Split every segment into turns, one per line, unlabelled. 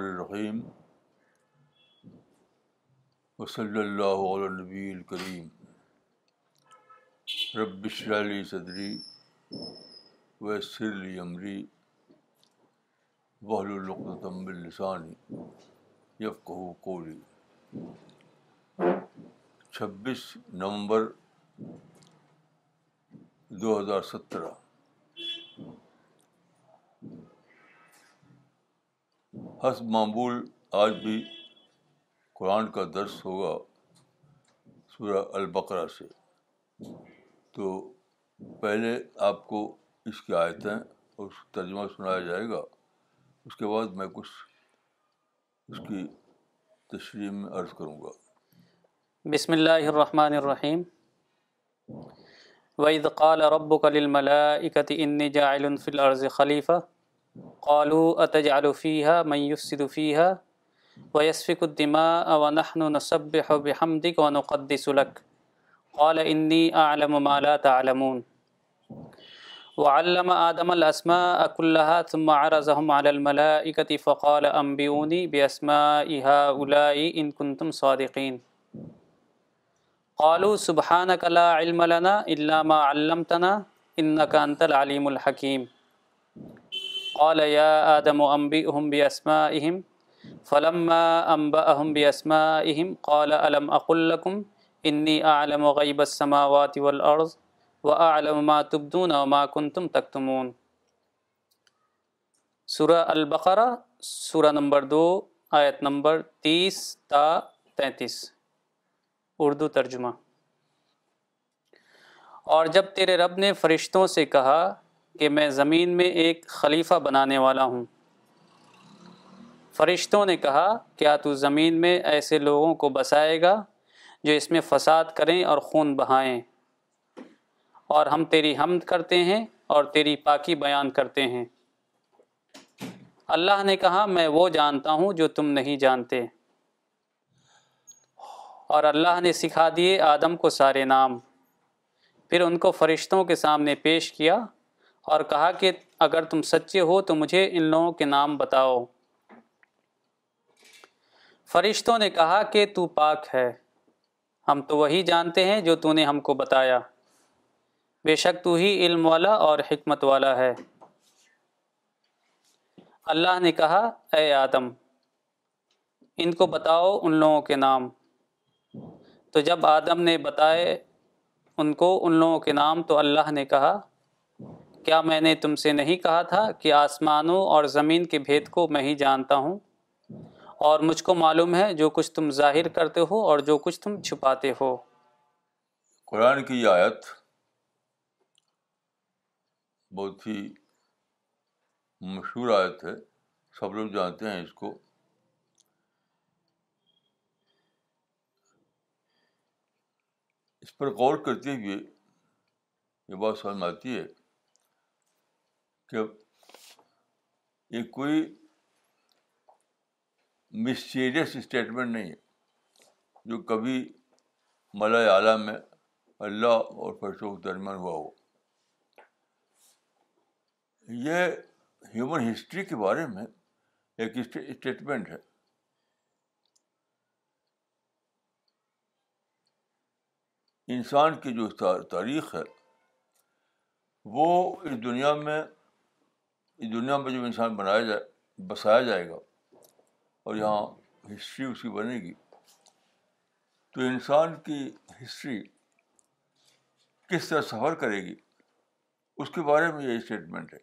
الرحمن الرحیم و صلی اللہ علیہ نبی الکریم ربش علی صدری ویسر علی عمری بحل بحلقم السانی یفقو کولی چھبیس نومبر دو ہزار سترہ حس معمول آج بھی قرآن کا درس ہوگا سورہ البقرہ سے تو پہلے آپ کو اس کی آیتیں اور اس ترجمہ سنایا جائے گا اس کے بعد میں کچھ اس کی تشریح میں عرض کروں گا
بسم اللہ الرحمن الرحیم وید قال رب کل ملاز خلیفہ قالو اتج الفیحہ میوس صدفیحہ ویسفک الدما و نہن نصب حب حمدق و نقد سلق قال انی عالم مالا تعلمون وعلم آدم الاسماء كلها ثم عرضهم على الملائكة فقال انبئوني باسمائها اولئك ان كنتم صادقين قالوا سبحانك لا علم لنا الا ما علمتنا انك انت العليم الحكيم قال يا آدم أنبئهم بأسمائهم فلما أنبأهم بأسمائهم قال ألم أقل لكم إني أعلم غيب السماوات والأرض وأعلم ما تبدون وما كنتم تكتمون سورة البقرة سورة نمبر دو آیت نمبر تیس تا تینتیس اردو ترجمہ اور جب تیرے رب نے فرشتوں سے کہا کہ میں زمین میں ایک خلیفہ بنانے والا ہوں فرشتوں نے کہا کیا تو زمین میں ایسے لوگوں کو بسائے گا جو اس میں فساد کریں اور خون بہائیں اور ہم تیری حمد کرتے ہیں اور تیری پاکی بیان کرتے ہیں اللہ نے کہا میں وہ جانتا ہوں جو تم نہیں جانتے اور اللہ نے سکھا دیے آدم کو سارے نام پھر ان کو فرشتوں کے سامنے پیش کیا اور کہا کہ اگر تم سچے ہو تو مجھے ان لوگوں کے نام بتاؤ فرشتوں نے کہا کہ تو پاک ہے ہم تو وہی جانتے ہیں جو تو نے ہم کو بتایا بے شک تو ہی علم والا اور حکمت والا ہے اللہ نے کہا اے آدم ان کو بتاؤ ان لوگوں کے نام تو جب آدم نے بتائے ان کو ان لوگوں کے نام تو اللہ نے کہا کیا میں نے تم سے نہیں کہا تھا کہ آسمانوں اور زمین کے بھید کو میں ہی جانتا ہوں اور مجھ کو معلوم ہے جو کچھ تم ظاہر کرتے ہو اور جو کچھ تم چھپاتے ہو
قرآن کی آیت بہت ہی مشہور آیت ہے سب لوگ جانتے ہیں اس کو اس پر غور کرتے ہوئے یہ بات سمجھ میں آتی ہے کہ یہ کوئی مسٹیریس اسٹیٹمنٹ نہیں ہے جو کبھی ملا اعلیٰ میں اللہ اور فرشوں کے درمیان ہوا ہو یہ ہیومن ہسٹری کے بارے میں ایک اسٹیٹمنٹ ہے انسان کی جو تاریخ ہے وہ اس دنیا میں اس دنیا میں جب انسان بنایا جائے بسایا جائے گا اور یہاں ہسٹری اس کی بنے گی تو انسان کی ہسٹری کس طرح سفر کرے گی اس کے بارے میں یہ اسٹیٹمنٹ ہے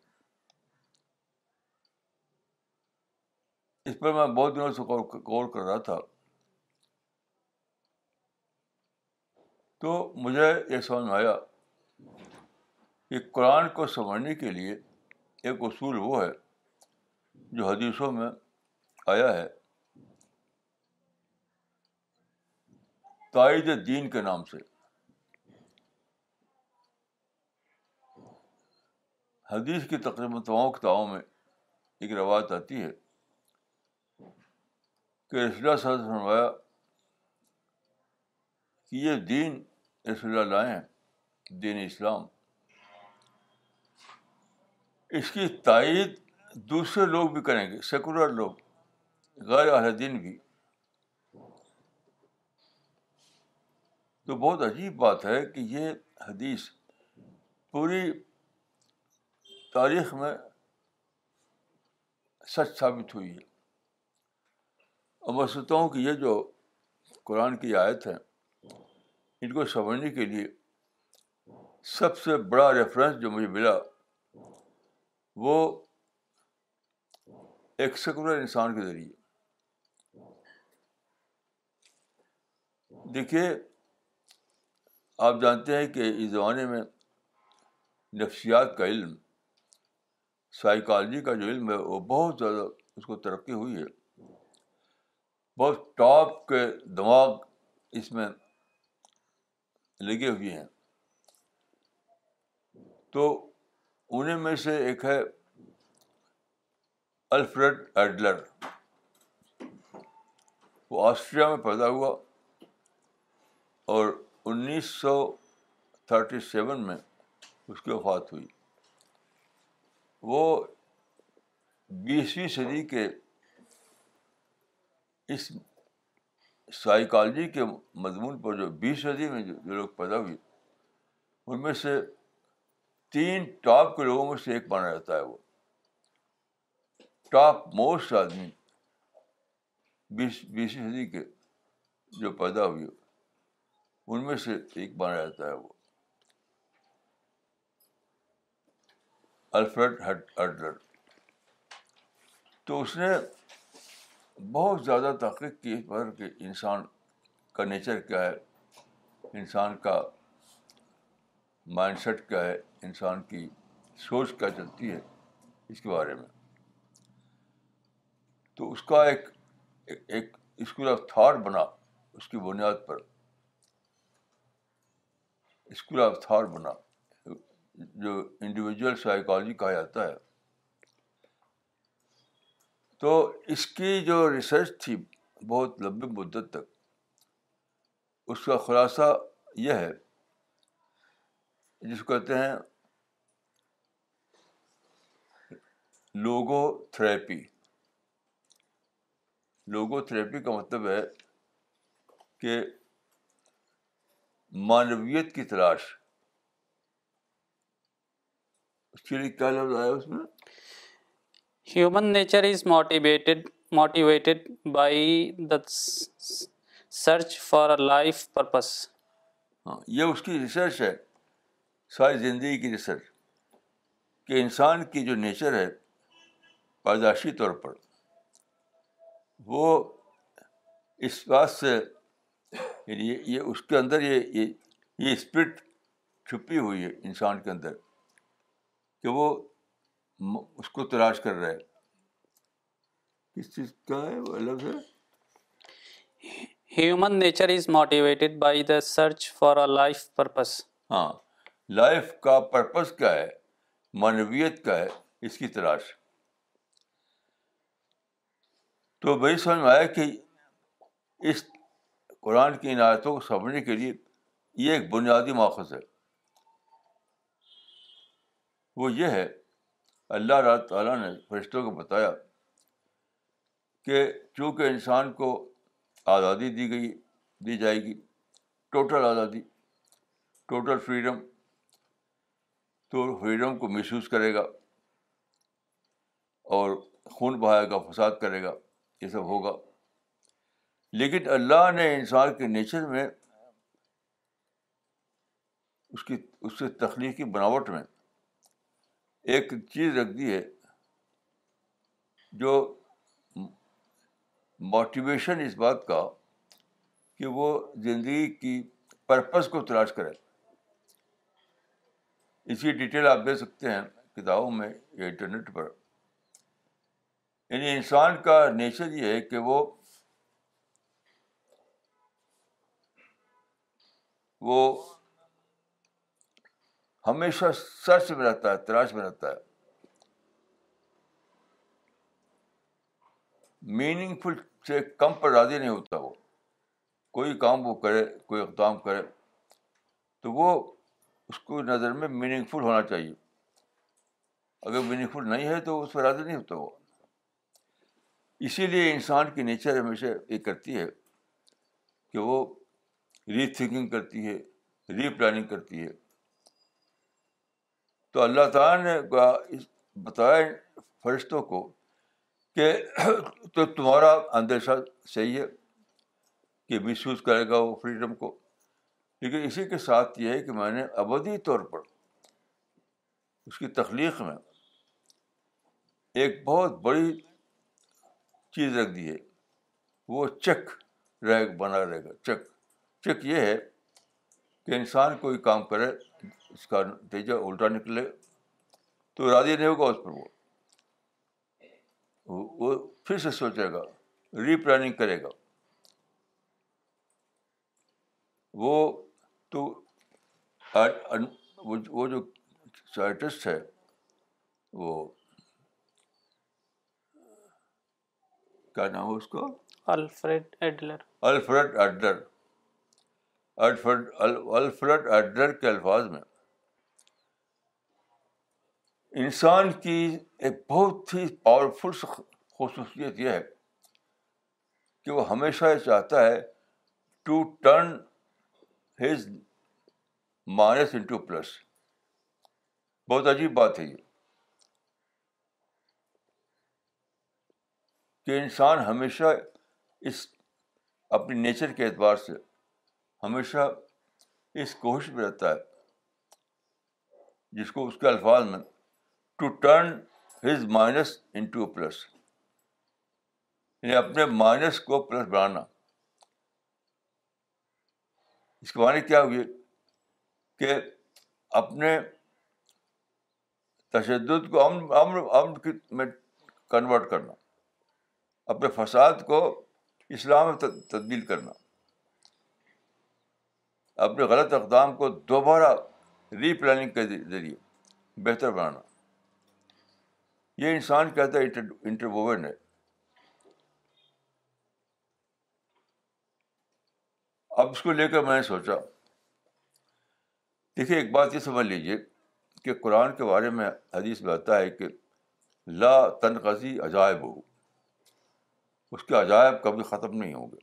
اس پر میں بہت دنوں سے غور کر رہا تھا تو مجھے یہ سمجھ آیا کہ قرآن کو سمجھنے کے لیے ایک اصول وہ ہے جو حدیثوں میں آیا ہے تائید دین کے نام سے حدیث کی تقریباً تمام کتابوں میں ایک روایت آتی ہے کہ رسول اللہ صاحب نے فرمایا کہ یہ دین رسول اللہ لائیں دین اسلام اس کی تائید دوسرے لوگ بھی کریں گے سیکولر لوگ غیر دین بھی تو بہت عجیب بات ہے کہ یہ حدیث پوری تاریخ میں سچ ثابت ہوئی ہے اور میں سوچتا ہوں کہ یہ جو قرآن کی آیت ہے ان کو سمجھنے کے لیے سب سے بڑا ریفرنس جو مجھے ملا وہ ایک سیکولر انسان کے ذریعے دیکھیے آپ جانتے ہیں کہ اس زمانے میں نفسیات کا علم سائیکالوجی کا جو علم ہے وہ بہت زیادہ اس کو ترقی ہوئی ہے بہت ٹاپ کے دماغ اس میں لگے ہوئے ہیں تو انہیں میں سے ایک ہے الفریڈ ایڈلر وہ آسٹریا میں پیدا ہوا اور انیس سو تھرٹی سیون میں اس کی وفات ہوئی وہ بیسویں صدی کے اس سائیکالوجی کے مضمون پر جو بیس صدی میں جو لوگ پیدا ہوئے ان میں سے تین ٹاپ کے لوگوں میں سے ایک مانا جاتا ہے وہ ٹاپ موسٹ آدمی بیس بیس صدی کے جو پیدا ہوئی ان میں سے ایک مانا جاتا ہے وہ الفریڈ ہٹلر تو اس نے بہت زیادہ تحقیق کی اس پر کہ انسان کا نیچر کیا ہے انسان کا مائنڈ سیٹ کیا ہے انسان کی سوچ کیا چلتی ہے اس کے بارے میں تو اس کا ایک ایک اسکول آف تھاٹ بنا اس کی بنیاد پر اسکول آف تھاٹ بنا جو انڈیویجول سائیکالوجی کہا جاتا ہے تو اس کی جو ریسرچ تھی بہت لمبی مدت تک اس کا خلاصہ یہ ہے جس کو کہتے ہیں لوگو تھراپی لوگو تھراپی کا مطلب ہے کہ مانویت کی تلاش اس کے لیے کیا لفظ آیا اس میں
human nature is motivated motivated the search for life purpose
ہاں یہ اس کی ریسرچ ہے ساری زندگی کی ریسرچ کہ انسان کی جو نیچر ہے پیدائشی طور پر وہ اس بات سے یعنی یہ اس کے اندر یہ یہ اسپرٹ چھپی ہوئی ہے انسان کے اندر کہ وہ اس کو تلاش کر رہے کس چیز کا ہے وہ الگ ہے
human nature is motivated by the search for a life purpose
ہاں لائف کا پرپز کیا ہے معنویت کا ہے اس کی تلاش تو وہی سمجھ میں آیا کہ اس قرآن کی عنایتوں کو سمجھنے کے لیے یہ ایک بنیادی ماخذ ہے وہ یہ ہے اللہ رات تعالیٰ نے فرشتوں کو بتایا کہ چونکہ انسان کو آزادی دی گئی دی جائے گی ٹوٹل آزادی ٹوٹل فریڈم تو فریڈم کو مس یوز کرے گا اور خون بہائے گا فساد کرے گا یہ سب ہوگا لیکن اللہ نے انسان کے نیچر میں اس کی اس سے تخلیقی بناوٹ میں ایک چیز رکھ دی ہے جو موٹیویشن اس بات کا کہ وہ زندگی کی پرپز کو تلاش کرے اس کی ڈیٹیل آپ دے سکتے ہیں کتابوں میں یا انٹرنیٹ پر یعنی انسان کا نیچر یہ ہے کہ وہ وہ ہمیشہ سرچ میں رہتا ہے تلاش میں رہتا ہے میننگ فل سے کم پر راضی نہیں ہوتا وہ کوئی کام وہ کرے کوئی اقدام کرے تو وہ اس کو نظر میں میننگ فل ہونا چاہیے اگر میننگ فل نہیں ہے تو اس پہ راضی نہیں ہوتا وہ اسی لیے انسان کی نیچر ہمیشہ یہ کرتی ہے کہ وہ ری تھنکنگ کرتی ہے ری پلاننگ کرتی ہے تو اللہ تعالیٰ نے بتایا فرشتوں کو کہ تو تمہارا اندیشہ صحیح ہے کہ مس یوز کرے گا وہ فریڈم کو لیکن اسی کے ساتھ یہ ہے کہ میں نے ابودی طور پر اس کی تخلیق میں ایک بہت بڑی چیز رکھ دی ہے وہ چیک رہے بنا رہے گا چیک چیک یہ ہے کہ انسان کوئی کام کرے اس کا نتیجہ الٹا نکلے تو راضی نہیں ہوگا اس پر وہ پھر سے سوچے گا ری پلاننگ کرے گا وہ تو وہ جو سائنٹسٹ ہے وہ کیا نام ہے اس کو
Alfred Adler
Alfred Adler Alfred Alfred Adler کے الفاظ میں انسان کی ایک بہت ہی پاورفل خصوصیت یہ ہے کہ وہ ہمیشہ یہ چاہتا ہے to turn his minus into plus بہت عجیب بات ہے یہ کہ انسان ہمیشہ اس اپنے نیچر کے اعتبار سے ہمیشہ اس کوشش میں رہتا ہے جس کو اس کے الفاظ میں to turn his minus into plus یعنی اپنے مائنس کو پلس بڑھانا اس کے معنی کیا ہوئے کہ اپنے تشدد کو امن امن امن میں کنورٹ کرنا اپنے فساد کو اسلام میں تبدیل کرنا اپنے غلط اقدام کو دوبارہ ری پلاننگ کے ذریعے بہتر بنانا یہ انسان کہتا ہے انٹرووین ہے اب اس کو لے کر میں نے سوچا دیکھیے ایک بات یہ سمجھ لیجیے کہ قرآن کے بارے میں حدیث میں آتا ہے کہ لا تنقضی عجائب ہو اس کے عجائب کبھی ختم نہیں ہوں گے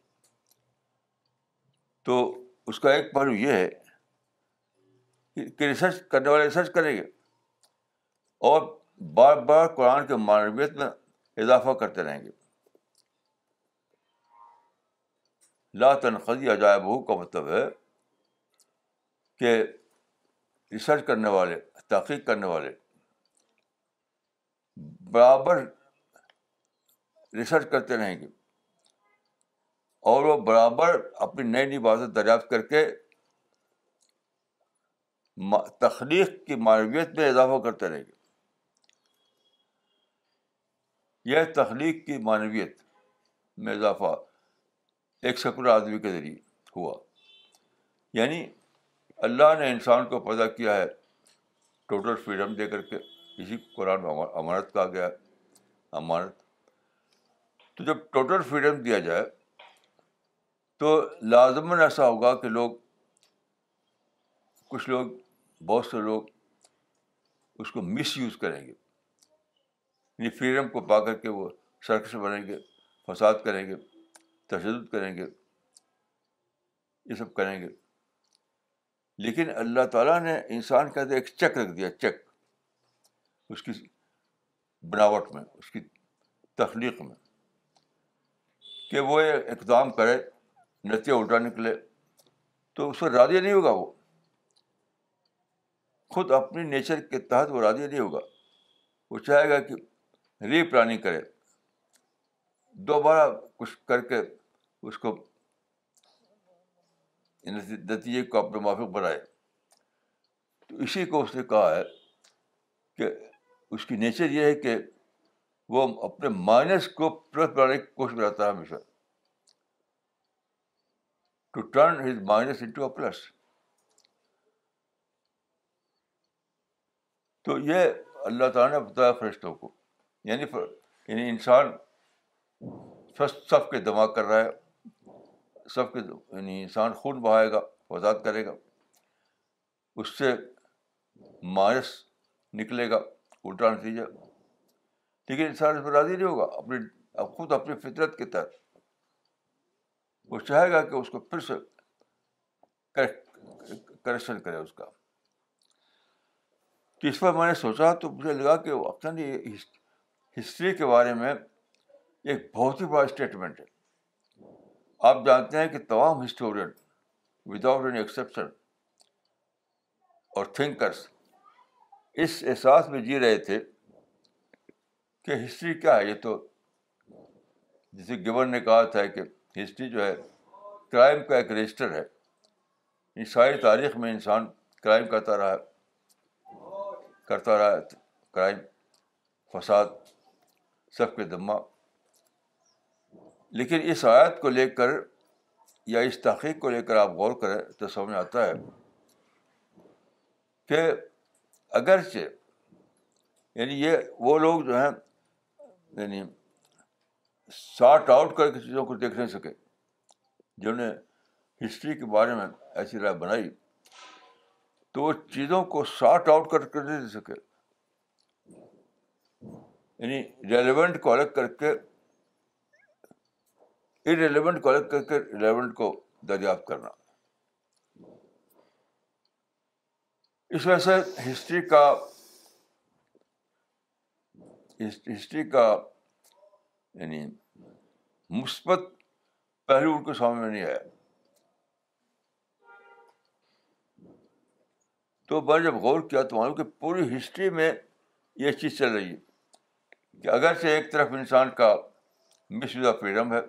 تو اس کا ایک پہلو یہ ہے کہ ریسرچ کرنے والے ریسرچ کریں گے اور بار بار قرآن کے معنویت میں اضافہ کرتے رہیں گے لا تنخذی عجائب ہو کا مطلب ہے کہ ریسرچ کرنے والے تحقیق کرنے والے برابر ریسرچ کرتے رہیں گے اور وہ برابر اپنی نئی نئی باتیں دریافت کر کے تخلیق کی معرویت میں اضافہ کرتے رہیں گے یہ تخلیق کی معنویت میں اضافہ ایک سیکولر آدمی کے ذریعے ہوا یعنی اللہ نے انسان کو پیدا کیا ہے ٹوٹل فریڈم دے کر کے اسی قرآن میں امانت کہا گیا امانت تو جب ٹوٹل فریڈم دیا جائے تو لازماً ایسا ہوگا کہ لوگ کچھ لوگ بہت سے لوگ اس کو مس یوز کریں گے یعنی فریڈم کو پا کر کے وہ سرکش بنیں گے فساد کریں گے تشدد کریں گے یہ سب کریں گے لیکن اللہ تعالیٰ نے انسان کے اندر ایک چیک رکھ دیا چک اس کی بناوٹ میں اس کی تخلیق میں کہ وہ اقدام کرے نتیجہ الٹا نکلے تو اس پر راضی نہیں ہوگا وہ خود اپنی نیچر کے تحت وہ راضی نہیں ہوگا وہ چاہے گا کہ ری پلاننگ کرے دوبارہ کچھ کر کے اس کو یعنی نتیجے کو اپنے موافق بنائے تو اسی کو اس نے کہا ہے کہ اس کی نیچر یہ ہے کہ وہ اپنے مائنس کو پلس بنانے کی کوشش کراتا ہے ہمیشہ to turn his minus into a plus تو یہ اللہ تعالیٰ نے بتایا فرشتوں کو یعنی یعنی انسان فسٹ سب کے دماغ کر رہا ہے سب کے یعنی انسان خون بہائے گا وزاد کرے گا اس سے مارس نکلے گا الٹا نتیجہ لیکن انسان اس پہ راضی نہیں ہوگا اپنے خود اپنی فطرت کے تحت وہ چاہے گا کہ اس کو پھر سے کریکشن کرے اس کا تو اس پر میں نے سوچا تو مجھے لگا کہ اپنا ہسٹری کے بارے میں ایک بہت ہی بڑا اسٹیٹمنٹ ہے آپ جانتے ہیں کہ تمام ہسٹورین وداؤٹ اینی ایکسیپشن اور تھنکرس اس احساس میں جی رہے تھے کہ ہسٹری کیا ہے یہ تو جیسے گورن نے کہا تھا کہ ہسٹری جو ہے کرائم کا ایک رجسٹر ہے ان ساری تاریخ میں انسان کرائم کرتا رہا کرتا رہا کرائم فساد سب کے دمہ لیکن اس آیت کو لے کر یا اس تحقیق کو لے کر آپ غور کریں تو سمجھ آتا ہے کہ اگرچہ یعنی یہ وہ لوگ جو ہیں یعنی شارٹ آؤٹ کر کے چیزوں کو دیکھ نہیں سکے جنہوں نے ہسٹری کے بارے میں ایسی رائے بنائی تو وہ چیزوں کو شارٹ آؤٹ کر کے نہیں دے سکے یعنی ریلیونٹ کو الگ کر کے ریلیونٹ الگ کر کے ریلیونٹ کو دریافت کرنا اس وجہ سے ہسٹری کا ہسٹری کا یعنی مثبت پہلو ان کے سامنے نہیں آیا تو میں جب غور کیا تو معلوم کہ پوری ہسٹری میں یہ چیز چل رہی ہے کہ اگرچہ ایک طرف انسان کا مس یوز آف فریڈم ہے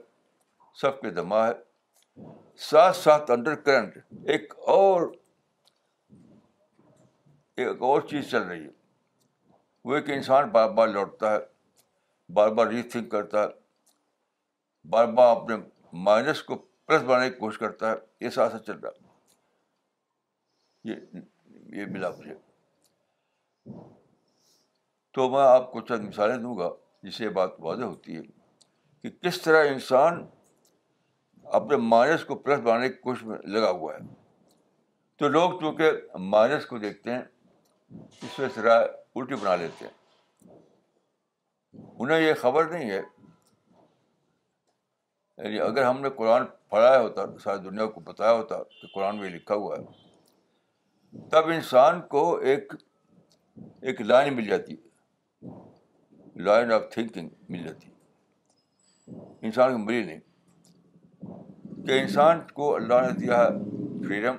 سب کے دماغ ہے ساتھ ساتھ انڈر کرنٹ ایک اور ایک اور چیز چل رہی ہے وہ ایک انسان بار بار لوٹتا ہے بار بار ری تھنک کرتا ہے بار بار اپنے مائنس کو پلس بنانے کی کوشش کرتا ہے یہ ساتھ ساتھ چل رہا یہ یہ ملا مجھے تو میں آپ کو چند مثالیں دوں گا جس سے یہ بات واضح ہوتی ہے کہ کس طرح انسان اپنے مائنس کو پلس بنانے کی کوشش میں لگا ہوا ہے تو لوگ چونکہ مائنس کو دیکھتے ہیں اس میں سرائے الٹی بنا لیتے ہیں انہیں یہ خبر نہیں ہے یعنی اگر ہم نے قرآن پڑھایا ہوتا ساری دنیا کو بتایا ہوتا کہ قرآن میں لکھا ہوا ہے تب انسان کو ایک ایک لائن مل جاتی لائن آف تھنکنگ مل جاتی انسان کو ملی نہیں کہ انسان کو اللہ نے دیا ہے فریڈم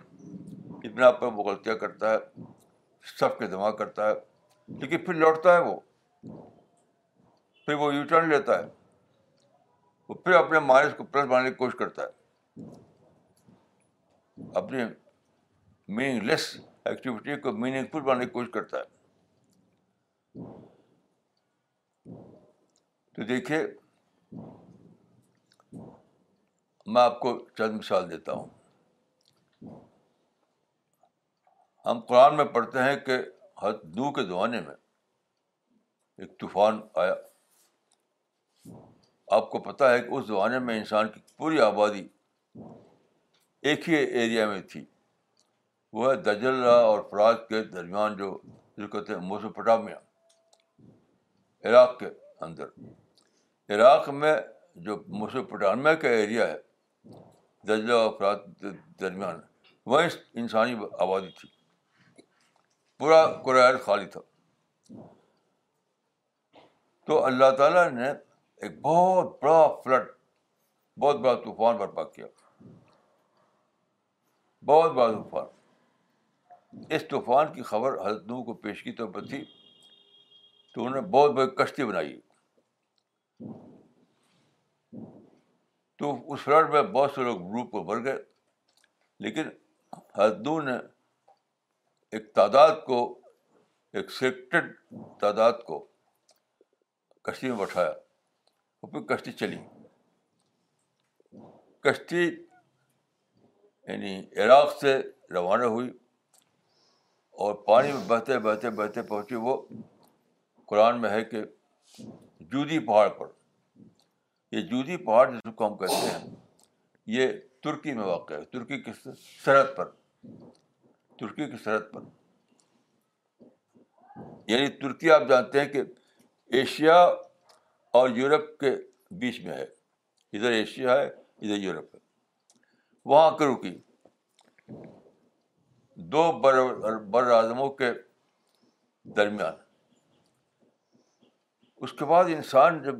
اتنا آپ وہ غلطیاں کرتا ہے سب کے دماغ کرتا ہے لیکن پھر لوٹتا ہے وہ پھر وہ یو ٹرن لیتا ہے وہ پھر اپنے مائنس کو پلس بنانے کی کوشش کرتا ہے اپنے میننگ لیس ایکٹیویٹی کو میننگ فل بنانے کی کوشش کرتا ہے تو دیکھیے میں آپ کو چند مثال دیتا ہوں ہم قرآن میں پڑھتے ہیں کہ ہر نو کے زمانے میں ایک طوفان آیا آپ کو پتہ ہے کہ اس زمانے میں انسان کی پوری آبادی ایک ہی ایریا میں تھی وہ ہے دجل اور فراد کے درمیان جو کہتے ہیں موسیف پٹامیہ عراق کے اندر عراق میں جو موسیف کا ایریا ہے درجہ افراد درمیان وہیں انسانی آبادی تھی پورا قرآن خالی تھا تو اللہ تعالیٰ نے ایک بہت بڑا فلڈ بہت بڑا طوفان برپا کیا بہت بڑا طوفان اس طوفان کی خبر حضرت نو کو پیش کی طور پر تھی تو انہوں نے بہت بڑی کشتی بنائی تو اس فلڈ میں بہت سے لوگ گروپ کو بھر گئے لیکن حضر نے ایک تعداد کو ایک سیکٹڈ تعداد کو کشتی میں بٹھایا اور پھر کشتی چلی کشتی یعنی عراق سے روانہ ہوئی اور پانی میں بہتے بہتے بہتے پہنچی وہ قرآن میں ہے کہ جودی پہاڑ پر یہ جودی پہاڑ جس کو ہم کہتے ہیں یہ ترکی میں واقع ہے ترکی کی سرحد پر ترکی کی سرحد پر یعنی ترکی آپ جانتے ہیں کہ ایشیا اور یورپ کے بیچ میں ہے ادھر ایشیا ہے ادھر یورپ ہے وہاں کے رکی دو بر بر اعظموں کے درمیان اس کے بعد انسان جب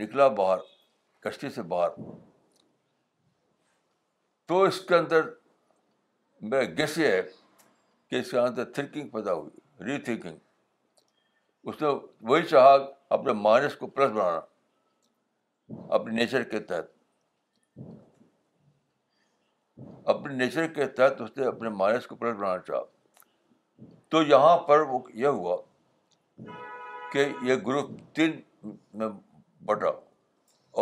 نکلا باہر کشتی سے باہر تو اس کے اندر میرا گیس یہ ہے کہ اس کے اندر تھنکنگ پیدا ہوئی ری تھنکنگ اس نے وہی چاہا اپنے مائنس کو پلس بنانا اپنے نیچر کے تحت اپنے نیچر کے تحت اس نے اپنے مائنس کو پلس بنانا چاہا تو یہاں پر وہ یہ ہوا کہ یہ گروپ تین میں بٹا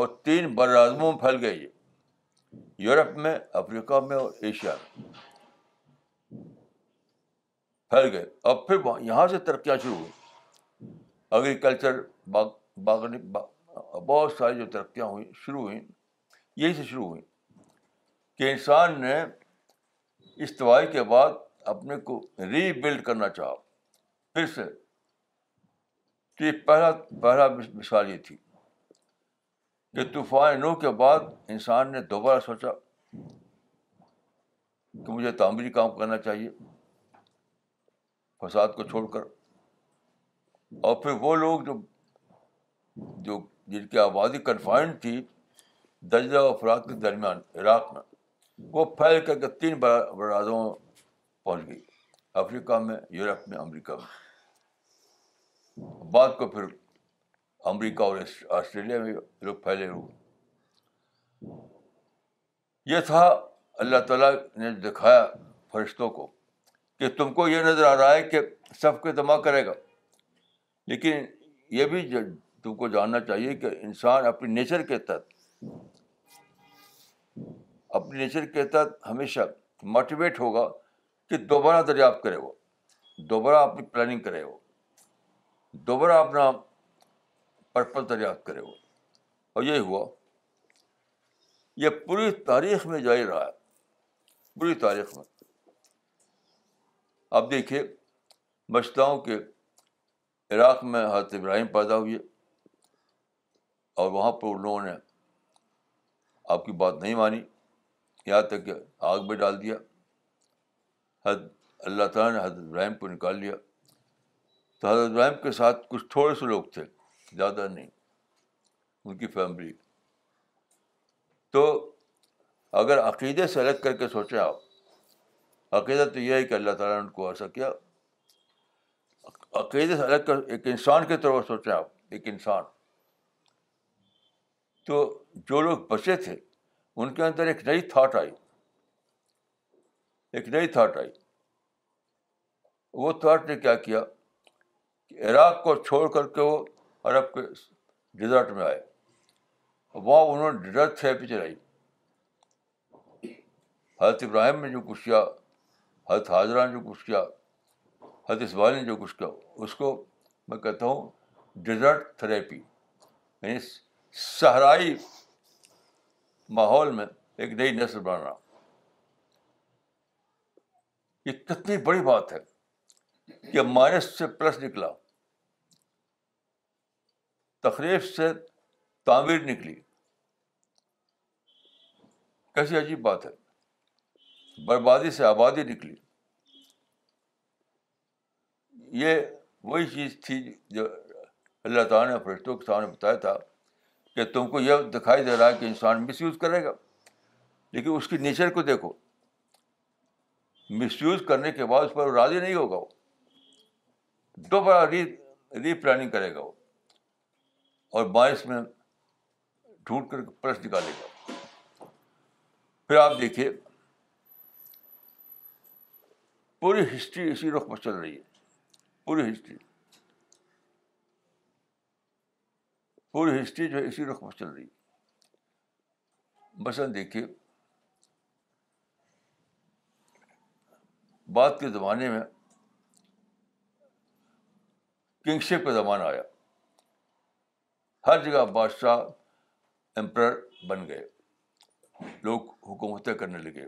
اور تین اعظموں میں پھیل گئی یہ یورپ میں افریقہ میں اور ایشیا میں پھیل گئے اب پھر یہاں سے ترقیاں شروع ہوئیں اگریکلچر بہت ساری جو ترقیاں ہوئیں شروع ہوئیں یہی سے شروع ہوئیں کہ انسان نے اس دوائی کے بعد اپنے کو ری بلڈ کرنا چاہا پھر سے پہلا پہلا مثال یہ تھی کہ طوفان نو کے بعد انسان نے دوبارہ سوچا کہ مجھے تعمیری کام کرنا چاہیے فساد کو چھوڑ کر اور پھر وہ لوگ جو جو جن کی آبادی کنفائنڈ تھی درجہ افراد کے درمیان عراق میں وہ پھیل کر کے تین برادوں پہنچ گئی افریقہ میں یورپ میں امریکہ میں بعد کو پھر امریکہ اور آسٹریلیا میں لوگ پھیلے ہوئے یہ تھا اللہ تعالیٰ نے دکھایا فرشتوں کو کہ تم کو یہ نظر آ رہا ہے کہ سب کے دماغ کرے گا لیکن یہ بھی تم کو جاننا چاہیے کہ انسان اپنی نیچر کے تحت اپنے نیچر کے تحت ہمیشہ موٹیویٹ ہوگا کہ دوبارہ دریافت کرے وہ دوبارہ اپنی پلاننگ کرے وہ دوبارہ اپنا پرپز دریافت کرے وہ اور یہی ہوا یہ پوری تاریخ میں جاری رہا ہے پوری تاریخ میں اب دیکھیے بچتا ہوں کہ عراق میں حضرت ابراہیم پیدا ہوئے اور وہاں پر ان لوگوں نے آپ کی بات نہیں مانی یہاں تک کہ آگ میں ڈال دیا حد اللہ تعالیٰ نے حضرت ابراہیم کو نکال لیا تو حضرت ابراہیم کے ساتھ کچھ تھوڑے سے لوگ تھے زیادہ نہیں ان کی فیملی تو اگر عقیدے سے الگ کر کے سوچیں آپ عقیدہ تو یہ ہے کہ اللہ تعالیٰ نے ان کو ایسا کیا عقیدے سے الگ کر ایک انسان کے طور پر سوچیں آپ ایک انسان تو جو لوگ بچے تھے ان کے اندر ایک نئی تھاٹ آئی ایک نئی تھاٹ آئی وہ تھاٹ نے کیا کیا عراق کو چھوڑ کر کے وہ عرب کے ڈیزرٹ میں آئے وہاں انہوں نے ڈیزرٹ تھراپی چلائی حضرت ابراہیم نے جو کچھ کیا حضرت حاضرہ نے جو کچھ کیا حضرت اسبال نے جو کچھ کیا اس کو میں کہتا ہوں ڈیزرٹ تھریپی یعنی صحرائی ماحول میں ایک نئی نسل بنانا یہ کتنی بڑی بات ہے کہ مائنس سے پلس نکلا تخریف سے تعمیر نکلی کیسی عجیب بات ہے بربادی سے آبادی نکلی یہ وہی چیز تھی جو اللہ تعالیٰ نے فرشتوں کے سامنے بتایا تھا کہ تم کو یہ دکھائی دے رہا ہے کہ انسان مس یوز کرے گا لیکن اس کی نیچر کو دیکھو مس یوز کرنے کے بعد اس پر راضی نہیں ہوگا وہ دوبارہ ری ری پلاننگ کرے گا وہ اور بائیس میں ڈھونڈ کر پلس نکالے گا پھر آپ دیکھیے پوری ہسٹری اسی رخ پر چل رہی ہے پوری ہسٹری پوری ہسٹری جو ہے اسی رخ پر چل رہی ہے مثلاً دیکھیے بعد کے زمانے میں کنگشپ کا زمانہ آیا ہر جگہ بادشاہ امپرر بن گئے لوگ حکومتیں کرنے لگے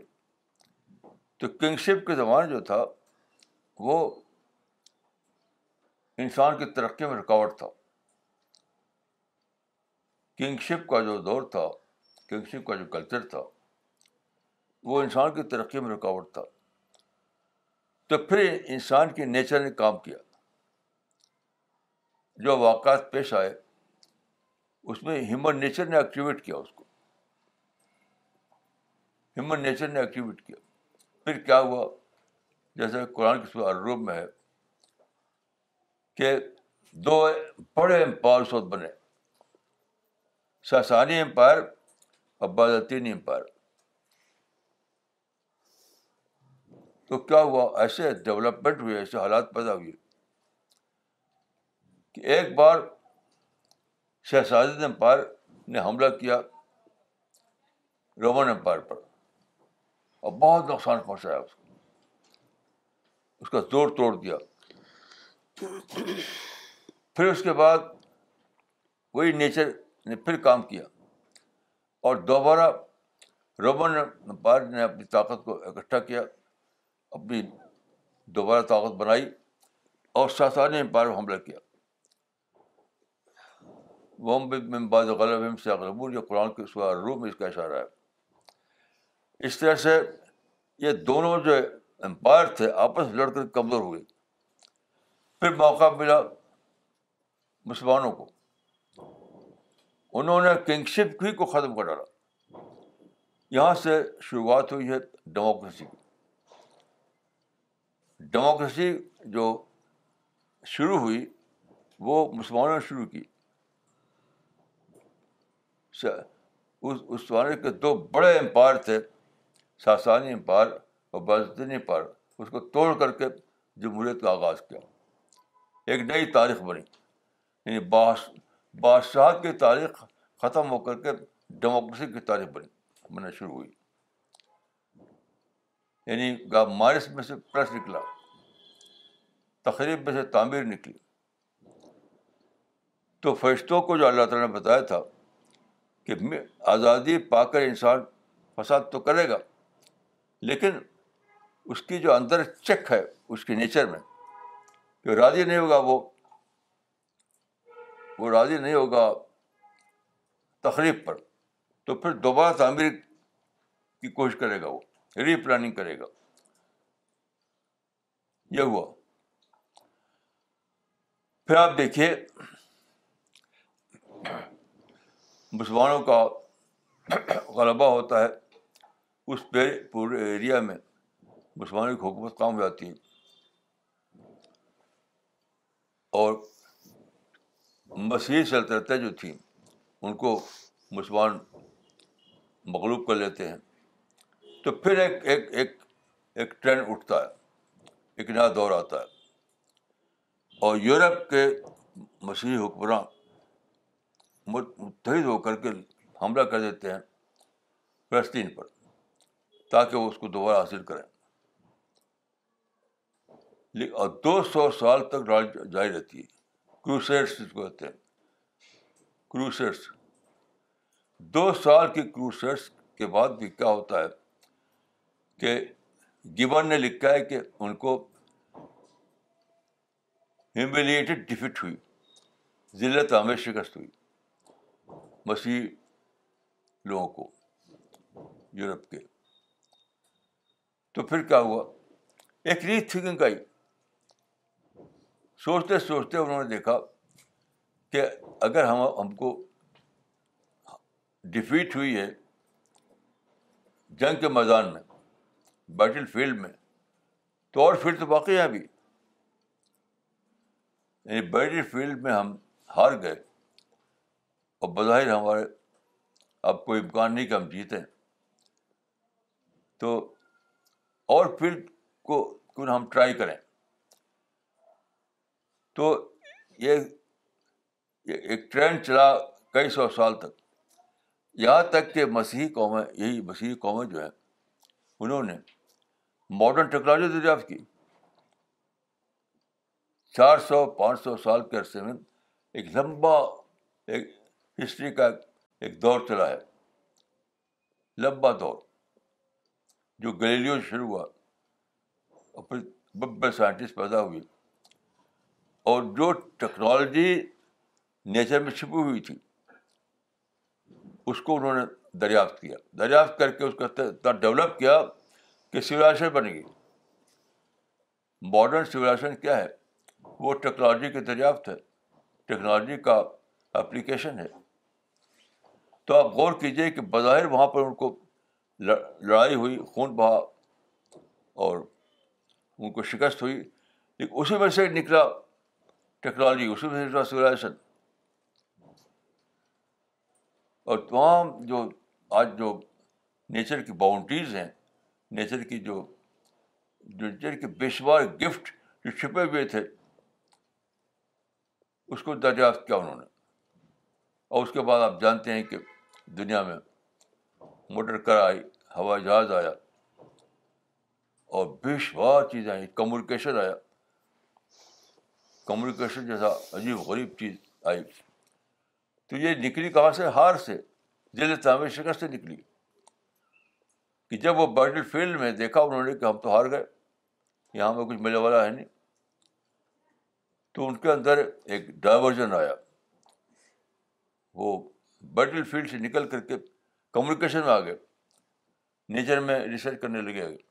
تو کنگ شپ کے زمانہ جو تھا وہ انسان کی ترقی میں رکاوٹ تھا کنگ شپ کا جو دور تھا کنگ شپ کا جو کلچر تھا وہ انسان کی ترقی میں رکاوٹ تھا تو پھر انسان کے نیچر نے کام کیا جو واقعات پیش آئے اس میں ہیومن نیچر نے ایکٹیویٹ کیا اس کو ہیومن نیچر نے ایکٹیویٹ کیا پھر کیا ہوا جیسے قرآن میں ہے کہ دو بڑے امپائر وقت بنے ساسانی امپائر اباضطینی امپائر تو کیا ہوا ایسے ڈیولپمنٹ ہوئے ایسے حالات پیدا ہوئے کہ ایک بار شہزاد امپائر نے حملہ کیا رومن امپائر پر اور بہت نقصان پہنچایا اس کو اس کا زور توڑ دیا پھر اس کے بعد وہی نیچر نے پھر کام کیا اور دوبارہ رومن امپائر نے اپنی طاقت کو اکٹھا کیا اپنی دوبارہ طاقت بنائی اور ساسانی امپائر پر حملہ کیا وم باد غلب سے یہ قرآن کے سوا روح میں اس کا اشارہ ہے اس طرح سے یہ دونوں جو امپائر تھے آپس لڑ کر کمزور ہوئے پھر موقع ملا مسلمانوں کو انہوں نے کنگشپ ہی کو ختم کر ڈالا یہاں سے شروعات ہوئی ہے ڈیموکریسی کی ڈیموکریسی جو شروع ہوئی وہ مسلمانوں نے شروع کی اس اس زمانے کے دو بڑے امپائر تھے ساسانی امپائر اور بدنی امپائر اس کو توڑ کر کے جمہوریت کا آغاز کیا ایک نئی تاریخ بنی یعنی بادش بادشاہت کی تاریخ ختم ہو کر کے ڈیموکریسی کی تاریخ بنی بننا شروع ہوئی یعنی مارس میں سے پریس نکلا تقریب میں سے تعمیر نکلی تو فرشتوں کو جو اللہ تعالیٰ نے بتایا تھا کہ آزادی پا کر انسان فساد تو کرے گا لیکن اس کی جو اندر چیک ہے اس کی نیچر میں کہ راضی نہیں ہوگا وہ وہ راضی نہیں ہوگا تقریب پر تو پھر دوبارہ تعمیر کی کوشش کرے گا وہ ری پلاننگ کرے گا یہ ہوا پھر آپ دیکھیے مسلمانوں کا غلبہ ہوتا ہے اس پہ پورے ایریا میں مسلمانوں کی حکومت کام ہو جاتی ہے اور مسیحی سلطنتیں جو تھیں ان کو مسلمان مغلوب کر لیتے ہیں تو پھر ایک ایک ایک ایک ٹرین اٹھتا ہے ایک نیا دور آتا ہے اور یورپ کے مسیحی حکمراں متحد ہو کر کے حملہ کر دیتے ہیں فلسطین پر تاکہ وہ اس کو دوبارہ حاصل کریں اور دو سو سال تک جاری رہتی ہے کروسیٹس جس کو کہتے ہیں کروسیٹس دو سال کی کروسیٹس کے بعد بھی کیا ہوتا ہے کہ گبن نے لکھا ہے کہ ان کو ہیملیٹڈ ڈیفٹ ہوئی ذلت ہمیں شکست ہوئی مسیح لوگوں کو یورپ کے تو پھر کیا ہوا ایک ری تھنکنگ آئی سوچتے سوچتے انہوں نے دیکھا کہ اگر ہم ہم کو ڈفیٹ ہوئی ہے جنگ کے میدان میں بیٹل فیلڈ میں تو اور پھر تو باقی ہیں ابھی بیٹل یعنی فیلڈ میں ہم ہار گئے اور بظاہر ہمارے اب کوئی امکان نہیں کہ ہم جیتیں تو اور پھر کو ہم ٹرائی کریں تو یہ ایک ٹرین چلا کئی سو سال تک یہاں تک کہ مسیحی قومیں یہی مسیحی قومیں جو ہیں انہوں نے ماڈرن ٹیکنالوجی دریافت کی چار سو پانچ سو سال کے عرصے میں ایک لمبا ایک ہسٹری کا ایک دور چلا ہے لمبا دور جو گلیلیو سے شروع ہوا پھر بڑے سائنٹسٹ پیدا ہوئے اور جو ٹیکنالوجی نیچر میں چھپی ہوئی تھی اس کو انہوں نے دریافت کیا دریافت کر کے اس کا اتنا ڈیولپ کیا کہ سولاشن بن گئی ماڈرن سولاشن کیا ہے وہ ٹیکنالوجی کے دریافت ہے ٹیکنالوجی کا اپلیکیشن ہے تو آپ غور کیجیے کہ بظاہر وہاں پر ان کو لڑائی ہوئی خون بہا اور ان کو شکست ہوئی لیکن اسی میں سے نکلا ٹیکنالوجی اسی میں سے نکلا سولاشن اور تمام جو آج جو نیچر کی باؤنڈریز ہیں نیچر کی جو نیچر کے بے شمار گفٹ جو چھپے ہوئے تھے اس کو دریافت کیا انہوں نے اور اس کے بعد آپ جانتے ہیں کہ دنیا میں موٹر کار آئی ہوائی جہاز آیا اور بے شمار چیزیں آئیں کمیونیکیشن آیا کمیونیکیشن جیسا عجیب غریب چیز آئی تو یہ نکلی کہاں سے ہار سے دل تعمیر شکر سے نکلی کہ جب وہ بیٹل فیلڈ میں دیکھا انہوں نے کہ ہم تو ہار گئے یہاں میں کچھ ملنے والا ہے نہیں تو ان کے اندر ایک ڈائیورژن آیا وہ بیٹل فیلڈ سے نکل کر کے کمیونیکیشن میں آ گئے نیچر میں ریسرچ کرنے لگے آگے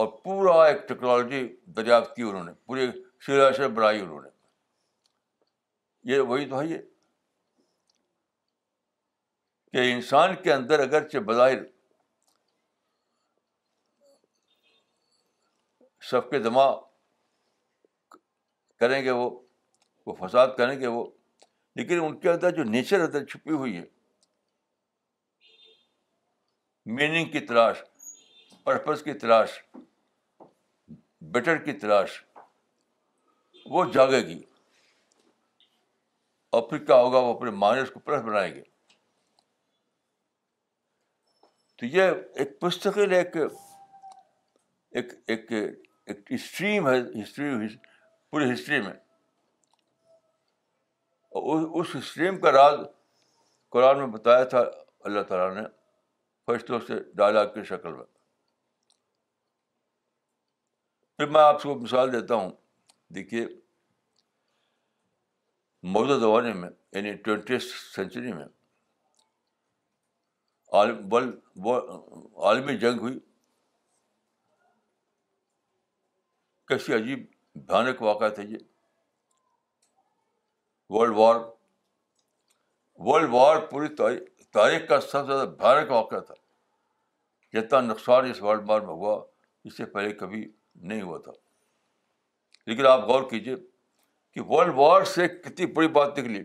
اور پورا ایک ٹیکنالوجی دریافت کی انہوں نے پوری سیر بنائی انہوں نے یہ وہی تو ہے یہ کہ انسان کے اندر اگرچہ بظاہر سب کے دماغ کریں گے وہ وہ فساد کریں گے وہ لیکن ان کے اندر جو نیچر اندر چھپی ہوئی ہے میننگ کی تلاش پرپز کی تلاش بیٹر کی تلاش وہ جاگے گی اور پھر کیا ہوگا وہ اپنے مانس کو پرس بنائیں گے تو یہ ایک ایک, ایک اسٹریم ہے ہسٹری پوری ہسٹری میں اس اسٹریم کا راز قرآن میں بتایا تھا اللہ تعالیٰ نے فرشتوں سے ڈائلاگ کی شکل میں پھر میں آپ کو مثال دیتا ہوں دیکھیے موجودہ زمانے میں یعنی ٹوینٹی سینچری میں عالمی جنگ ہوئی کیسی عجیب بھیانک واقعہ تھا یہ ورلڈ وار ورلڈ وار پوری تاریخ کا سب سے زیادہ بھیانک واقعہ تھا جتنا نقصان اس ورلڈ وار میں ہوا اس سے پہلے کبھی نہیں ہوا تھا لیکن آپ غور کیجیے کہ ورلڈ وار سے کتنی بڑی بات نکلی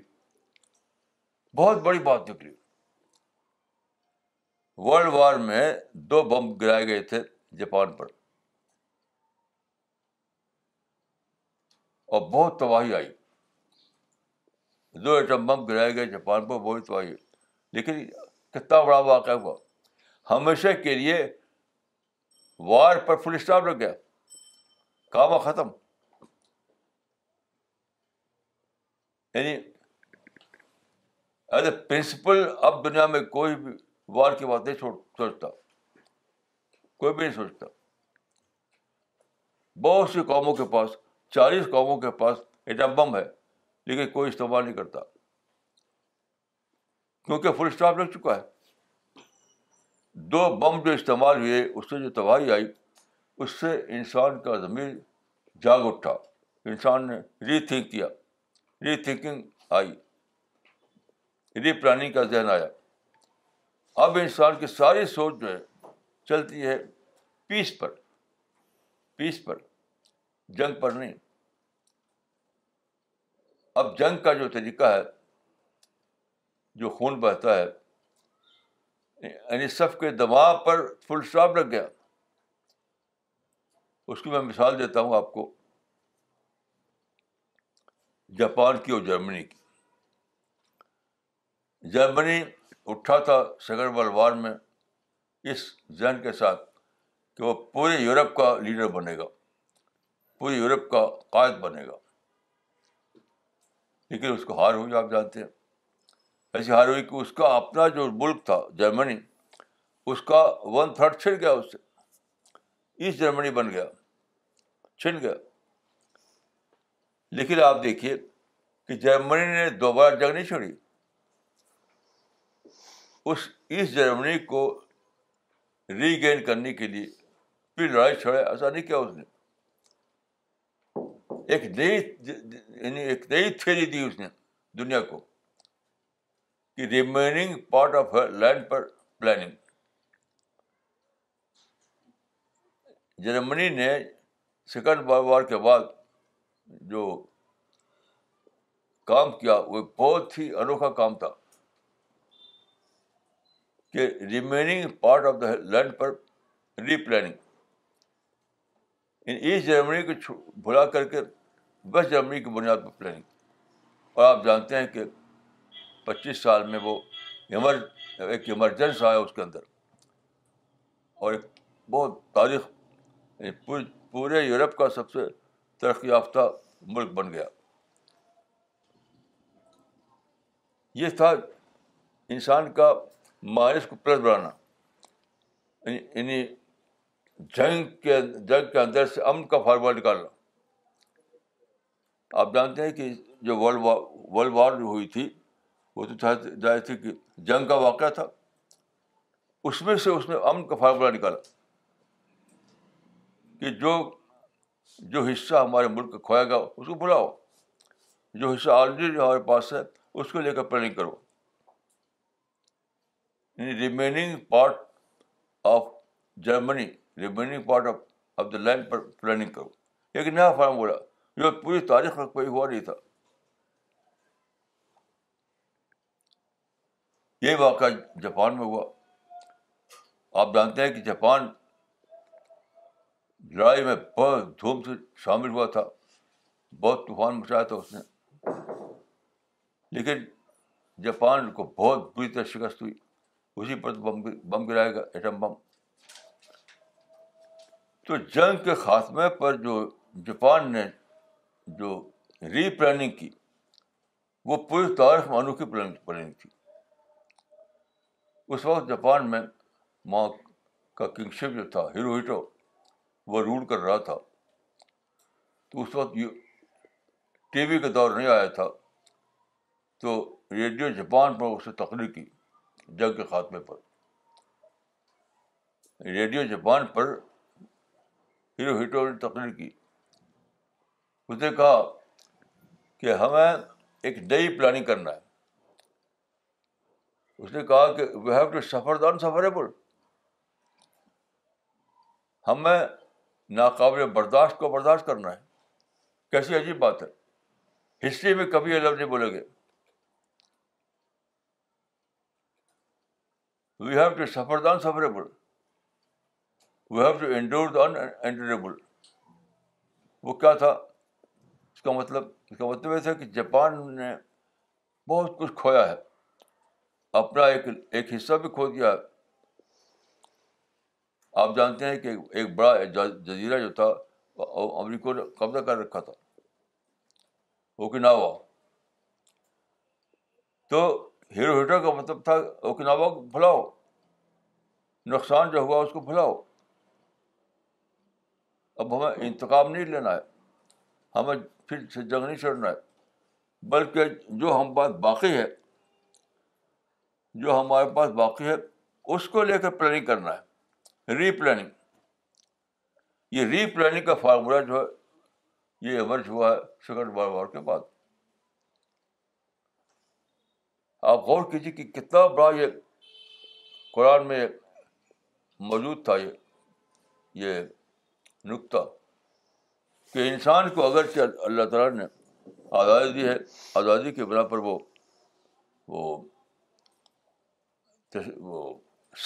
بہت بڑی بات نکلی ورلڈ وار میں دو بم گرائے گئے تھے جاپان پر اور بہت تباہی آئی دو ایٹم بم گرائے گئے جاپان پر وہی تو آئیے لیکن کتنا بڑا واقعہ ہوا ہمیشہ کے لیے وار پر فل اسٹاپ لگ گیا کام ختم یعنی ایز اے پرنسپل اب دنیا میں کوئی بھی وار کی بات نہیں سوچتا کوئی بھی نہیں سوچتا بہت سی قوموں کے پاس چالیس قوموں کے پاس ایٹم بم ہے لیکن کوئی استعمال نہیں کرتا کیونکہ فل اسٹاپ لگ چکا ہے دو بم جو استعمال ہوئے اس سے جو تباہی آئی اس سے انسان کا ضمیر جاگ اٹھا انسان نے ری تھنک کیا ری تھنکنگ آئی ری پلاننگ کا ذہن آیا اب انسان کی ساری سوچ جو ہے چلتی ہے پیس پر پیس پر جنگ پر نہیں اب جنگ کا جو طریقہ ہے جو خون بہتا ہے یعنی کے دماغ پر فل اسٹاپ لگ گیا اس کی میں مثال دیتا ہوں آپ کو جاپان کی اور جرمنی کی جرمنی اٹھا تھا سگر بال وار میں اس ذہن کے ساتھ کہ وہ پورے یورپ کا لیڈر بنے گا پورے یورپ کا قائد بنے گا لیکن اس کو ہار ہوئی آپ جانتے ہیں ایسی ہار ہوئی کہ اس کا اپنا جو ملک تھا جرمنی اس کا ون تھرڈ چھڑ گیا اس سے ایسٹ جرمنی بن گیا چھن گیا لیکن آپ دیکھیے کہ جرمنی نے دوبارہ جگ نہیں چھوڑی اس ایسٹ جرمنی کو ری گین کرنے کے لیے پھر لڑائی چھوڑے ایسا نہیں کیا اس نے ایک نئی یعنی ایک نئی تھیری دی اس نے دنیا کو کہ ریمیننگ پارٹ آف لینڈ پر پلاننگ جرمنی نے سیکنڈ وار کے بعد جو کام کیا وہ بہت ہی انوکھا کام تھا کہ remaining part of the land per replanning in asset Germany کو بھلا کر کے ویسٹ جرمنی کی بنیاد پر پلاننگ اور آپ جانتے ہیں کہ پچیس سال میں وہ ایک ایمرجنس آیا اس کے اندر اور ایک بہت تاریخ یعنی پورے یورپ کا سب سے ترقی یافتہ ملک بن گیا یہ تھا انسان کا مائنس کو پلس بنانا یعنی, یعنی جنگ کے جنگ کے اندر سے امن کا فارمولا نکالنا آپ جانتے ہیں کہ جو ورلڈ وار ورلڈ جو ہوئی تھی وہ تو تھی کہ جنگ کا واقعہ تھا اس میں سے اس نے امن کا فارمولا نکالا کہ جو جو حصہ ہمارے ملک کا کھویا گا اس کو بلاؤ جو حصہ آلریڈی ہمارے پاس ہے اس کو لے کر پلاننگ کرو remaining part of Germany remaining part of of the line per planning کرو ایک نیا فارم بولا جو پوری تاریخ میں کوئی ہوا نہیں تھا یہ واقعہ جاپان میں ہوا آپ جانتے ہیں کہ جاپان لڑائی میں بہت دھوم سے شامل ہوا تھا بہت طوفان مچایا تھا اس نے لیکن جاپان کو بہت بری طرح شکست ہوئی اسی پر بم گرائے گا ایٹم بم تو جنگ کے خاتمے پر جو جاپان نے جو ری پلاننگ کی وہ پوری تاریخ میں انوکھی پلاننگ تھی اس وقت جاپان میں ماں کا کنگ شپ جو تھا ہیرو ہیٹو وہ رول کر رہا تھا تو اس وقت یہ ٹی وی کا دور نہیں آیا تھا تو ریڈیو جاپان پر اسے تقریر کی جنگ کے خاتمے پر ریڈیو جاپان پر ہیرو ہیٹو نے تقریر کی اس نے کہا کہ ہمیں ایک نئی پلاننگ کرنا ہے اس نے کہا کہ وی ہیو ٹو سفر دن سفریبل ہمیں ناقابل برداشت کو برداشت کرنا ہے کیسی عجیب بات ہے ہسٹری میں کبھی یہ لفظ نہیں بولیں گے we have to suffer the sufferable we have to endure the endurable وہ کیا تھا اس کا مطلب اس کا مطلب یہ تھا کہ جاپان نے بہت کچھ کھویا ہے اپنا ایک ایک حصہ بھی کھو دیا ہے آپ جانتے ہیں کہ ایک بڑا جزیرہ جو تھا امریکہ نے قبضہ کر رکھا تھا اوکناوا تو ہیرو ہیٹر کا مطلب تھا اوکناوا کو بھلاؤ نقصان جو ہوا اس کو بھلاؤ اب ہمیں انتقام نہیں لینا ہے ہمیں پھر سے جنگ نہیں چھوڑنا ہے بلکہ جو ہم پاس باقی ہے جو ہمارے پاس باقی ہے اس کو لے کے پلاننگ کرنا ہے ری پلاننگ یہ ری پلاننگ کا فارمولہ جو ہے یہ ہوا ہے سیکنڈ وار وار کے بعد آپ غور کیجیے کہ کتنا بڑا یہ قرآن میں موجود تھا یہ یہ نقطہ کہ انسان کو اگرچہ اللہ تعالیٰ نے آزادی دی ہے آزادی کے بنا پر وہ وہ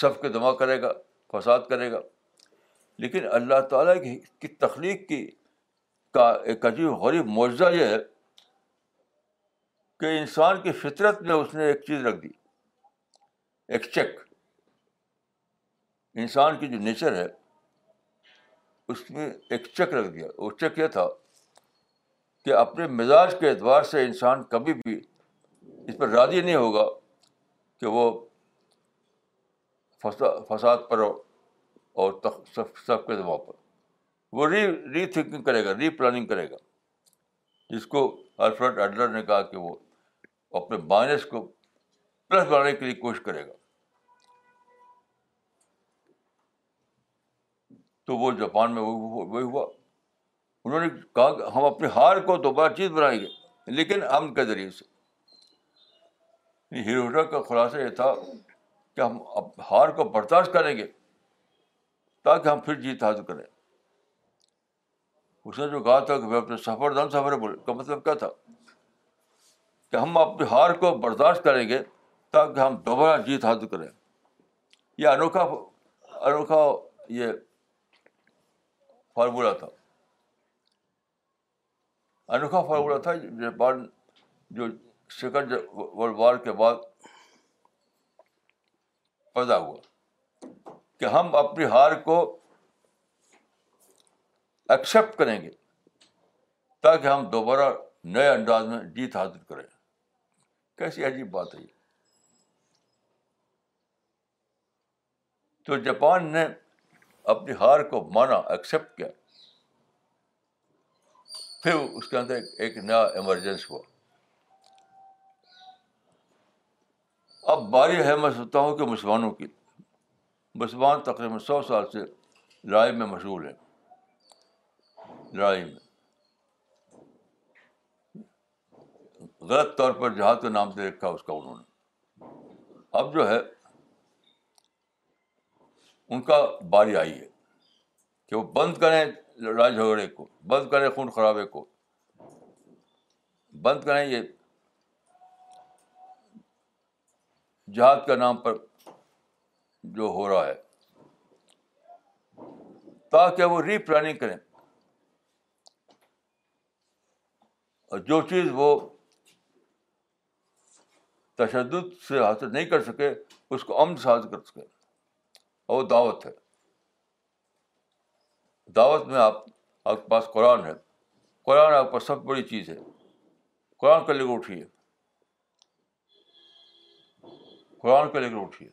سب کے دماغ کرے گا فساد کرے گا لیکن اللہ تعالیٰ کی تخلیق کی کا ایک عجیب غریب معجزہ یہ ہے کہ انسان کی فطرت میں اس نے ایک چیز رکھ دی ایک چیک انسان کی جو نیچر ہے اس میں ایک چیک رکھ دیا وہ چیک یہ تھا کہ اپنے مزاج کے اعتبار سے انسان کبھی بھی اس پر راضی نہیں ہوگا کہ وہ فساد پر اور سب کے دباؤ پر وہ ری ری تھنکنگ کرے گا ری پلاننگ کرے گا جس کو الفرڈ اڈلر نے کہا کہ وہ اپنے مائنس کو پلس بنانے کے لیے کوشش کرے گا تو وہ جاپان میں وہی ہوا انہوں نے کہا کہ ہم اپنی ہار کو دوبارہ چیز بنائیں گے لیکن ہم کے ذریعے سے یعنی کا خلاصہ یہ تھا کہ ہم اب ہار کو برداشت کریں گے تاکہ ہم پھر جیت حاصل کریں اس نے جو کہا تھا کہ اپنے سفر دن سفر بول کا مطلب کیا تھا کہ ہم اپنی ہار کو برداشت کریں گے تاکہ ہم دوبارہ جیت حاصل کریں یہ انوکھا انوکھا یہ فارمولہ تھا انوکھا فارمولہ تھا جاپان جو سیکنڈ ورلڈ وار کے بعد پیدا ہوا کہ ہم اپنی ہار کو ایکسپٹ کریں گے تاکہ ہم دوبارہ نئے انداز میں جیت حاصل کریں کیسی عجیب بات ہے یہ تو جاپان نے اپنی ہار کو مانا ایکسیپٹ کیا پھر اس کے اندر ایک نیا ایمرجنس ہوا اب باری ہے میں سوچتا ہوں کہ مسلمانوں کی مسلمان تقریباً سو سال سے لڑائی میں مشغول ہیں لڑائی میں غلط طور پر جہاں تو نام دے رکھا اس کا انہوں نے اب جو ہے ان کا باری آئی ہے کہ وہ بند کریں لڑائی جھگڑے کو بند کریں خون خرابے کو بند کریں یہ جہاد کے نام پر جو ہو رہا ہے تاکہ وہ ری پلاننگ کریں اور جو چیز وہ تشدد سے حاصل نہیں کر سکے اس کو امن سے حاصل کر سکے اور دعوت ہے دعوت میں آپ آپ کے پاس قرآن ہے قرآن آپ کا سب سے بڑی چیز ہے قرآن کو لے کر اٹھیے قرآن کو لے کر اٹھیے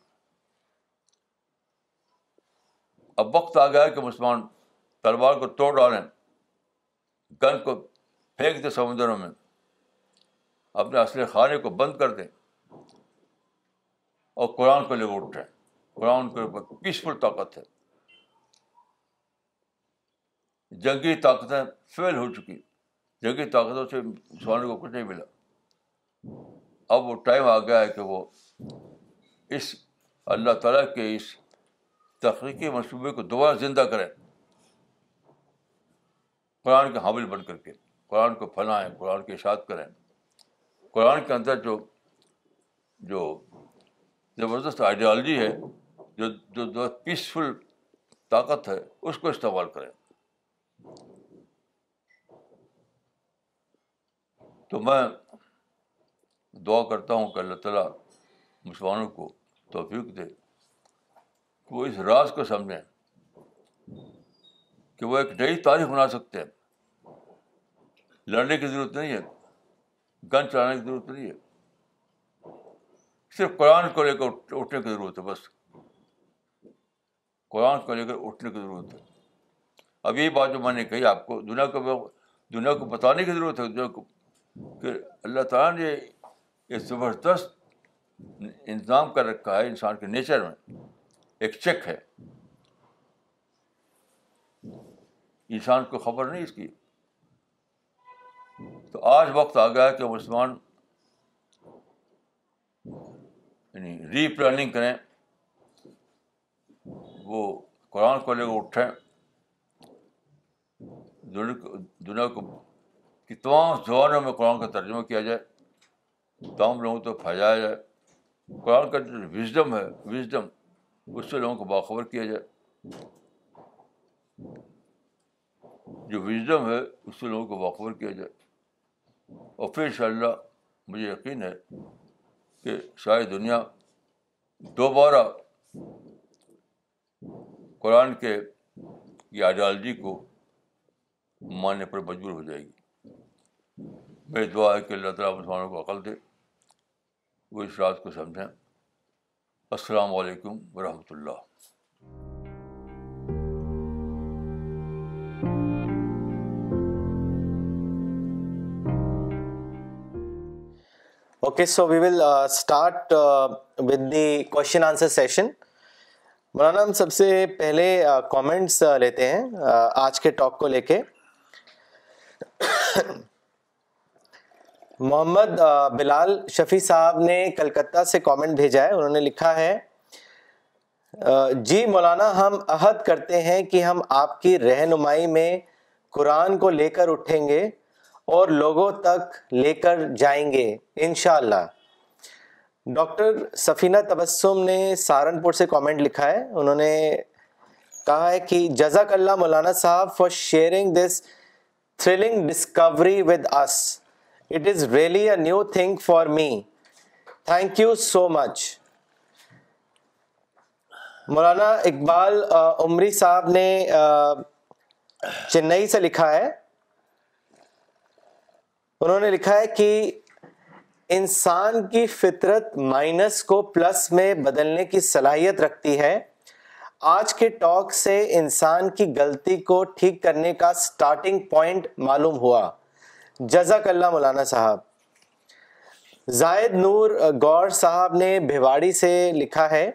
اب وقت آ گیا ہے کہ مسلمان تلوار کو توڑ ڈالیں گن کو پھینک دیں سمندروں میں اپنے اصل خانے کو بند کر دیں اور قرآن کو لے کر اٹھیں قرآن کے اوپر پیسفل طاقت ہے جنگی طاقتیں فیل ہو چکی جنگی طاقتوں سے مسلمانوں کو کچھ نہیں ملا اب وہ ٹائم آ گیا ہے کہ وہ اس اللہ تعالیٰ کے اس تخلیقی منصوبے کو دوبارہ زندہ کریں قرآن کے حامل بن کر کے قرآن کو پھیلائیں قرآن کے اشاعت کریں قرآن کے اندر جو جو زبردست آئیڈیالوجی ہے جو جو جو پیسفل طاقت ہے اس کو استعمال کریں تو میں دعا کرتا ہوں کہ اللہ تعالیٰ مسلمانوں کو توفیق دے کہ وہ اس راز کو سمجھیں کہ وہ ایک نئی تاریخ بنا سکتے ہیں لڑنے کی ضرورت نہیں ہے گن چلانے کی ضرورت نہیں ہے صرف قرآن کو لے کر اٹھنے کی ضرورت ہے بس قرآن کو لے کر اٹھنے کی ضرورت ہے اب یہ بات جو میں نے کہی آپ کو دنیا کو دنیا کو بتانے کی ضرورت ہے دنیا کو کہ اللہ تعالیٰ نے یہ زبردست انتظام کر رکھا ہے انسان کے نیچر میں ایک چیک ہے انسان کو خبر نہیں اس کی تو آج وقت آ گیا کہ مسلمان یعنی ری پلاننگ کریں وہ قرآن کو لے اٹھیں دنیا کو کہ تمام زبانوں میں قرآن کا ترجمہ کیا جائے تمام لوگوں تک پھیلایا جائے قرآن کا جو وزڈم ہے وزڈم اس سے لوگوں کو باخبر کیا جائے جو وزڈم ہے اس سے لوگوں کو باخبر کیا جائے اور پھر شاء اللہ مجھے یقین ہے کہ شاید دنیا دوبارہ قرآن کے یہ آئیڈیالوجی کو ماننے پر مجبور ہو جائے گی میری دعا ہے کہ اللہ تعالیٰ مسلمانوں کو عقل دے وہ اس رات کو سمجھیں السلام علیکم ورحمۃ اللہ
okay so we will start with the session مولانا ہم سب سے پہلے کامنٹس لیتے ہیں آج کے ٹاک کو لے کے محمد بلال شفیع صاحب نے کلکتہ سے کامنٹ بھیجا ہے انہوں نے لکھا ہے جی مولانا ہم عہد کرتے ہیں کہ ہم آپ کی رہنمائی میں قرآن کو لے کر اٹھیں گے اور لوگوں تک لے کر جائیں گے انشاءاللہ اللہ ڈاکٹر سفینہ تبسم نے سہارنپور سے کامنٹ لکھا ہے انہوں نے کہا ہے کہ جزاک اللہ مولانا صاحب for sharing this discovery with us it is really a new thing for me thank you so much مولانا اقبال عمری صاحب نے چنئی سے لکھا ہے انہوں نے لکھا ہے کہ انسان کی فطرت مائنس کو پلس میں بدلنے کی صلاحیت رکھتی ہے آج کے ٹاک سے انسان کی غلطی کو ٹھیک کرنے کا سٹارٹنگ پوائنٹ معلوم ہوا جزاک اللہ مولانا صاحب زائد نور گور صاحب نے بھیواڑی سے لکھا ہے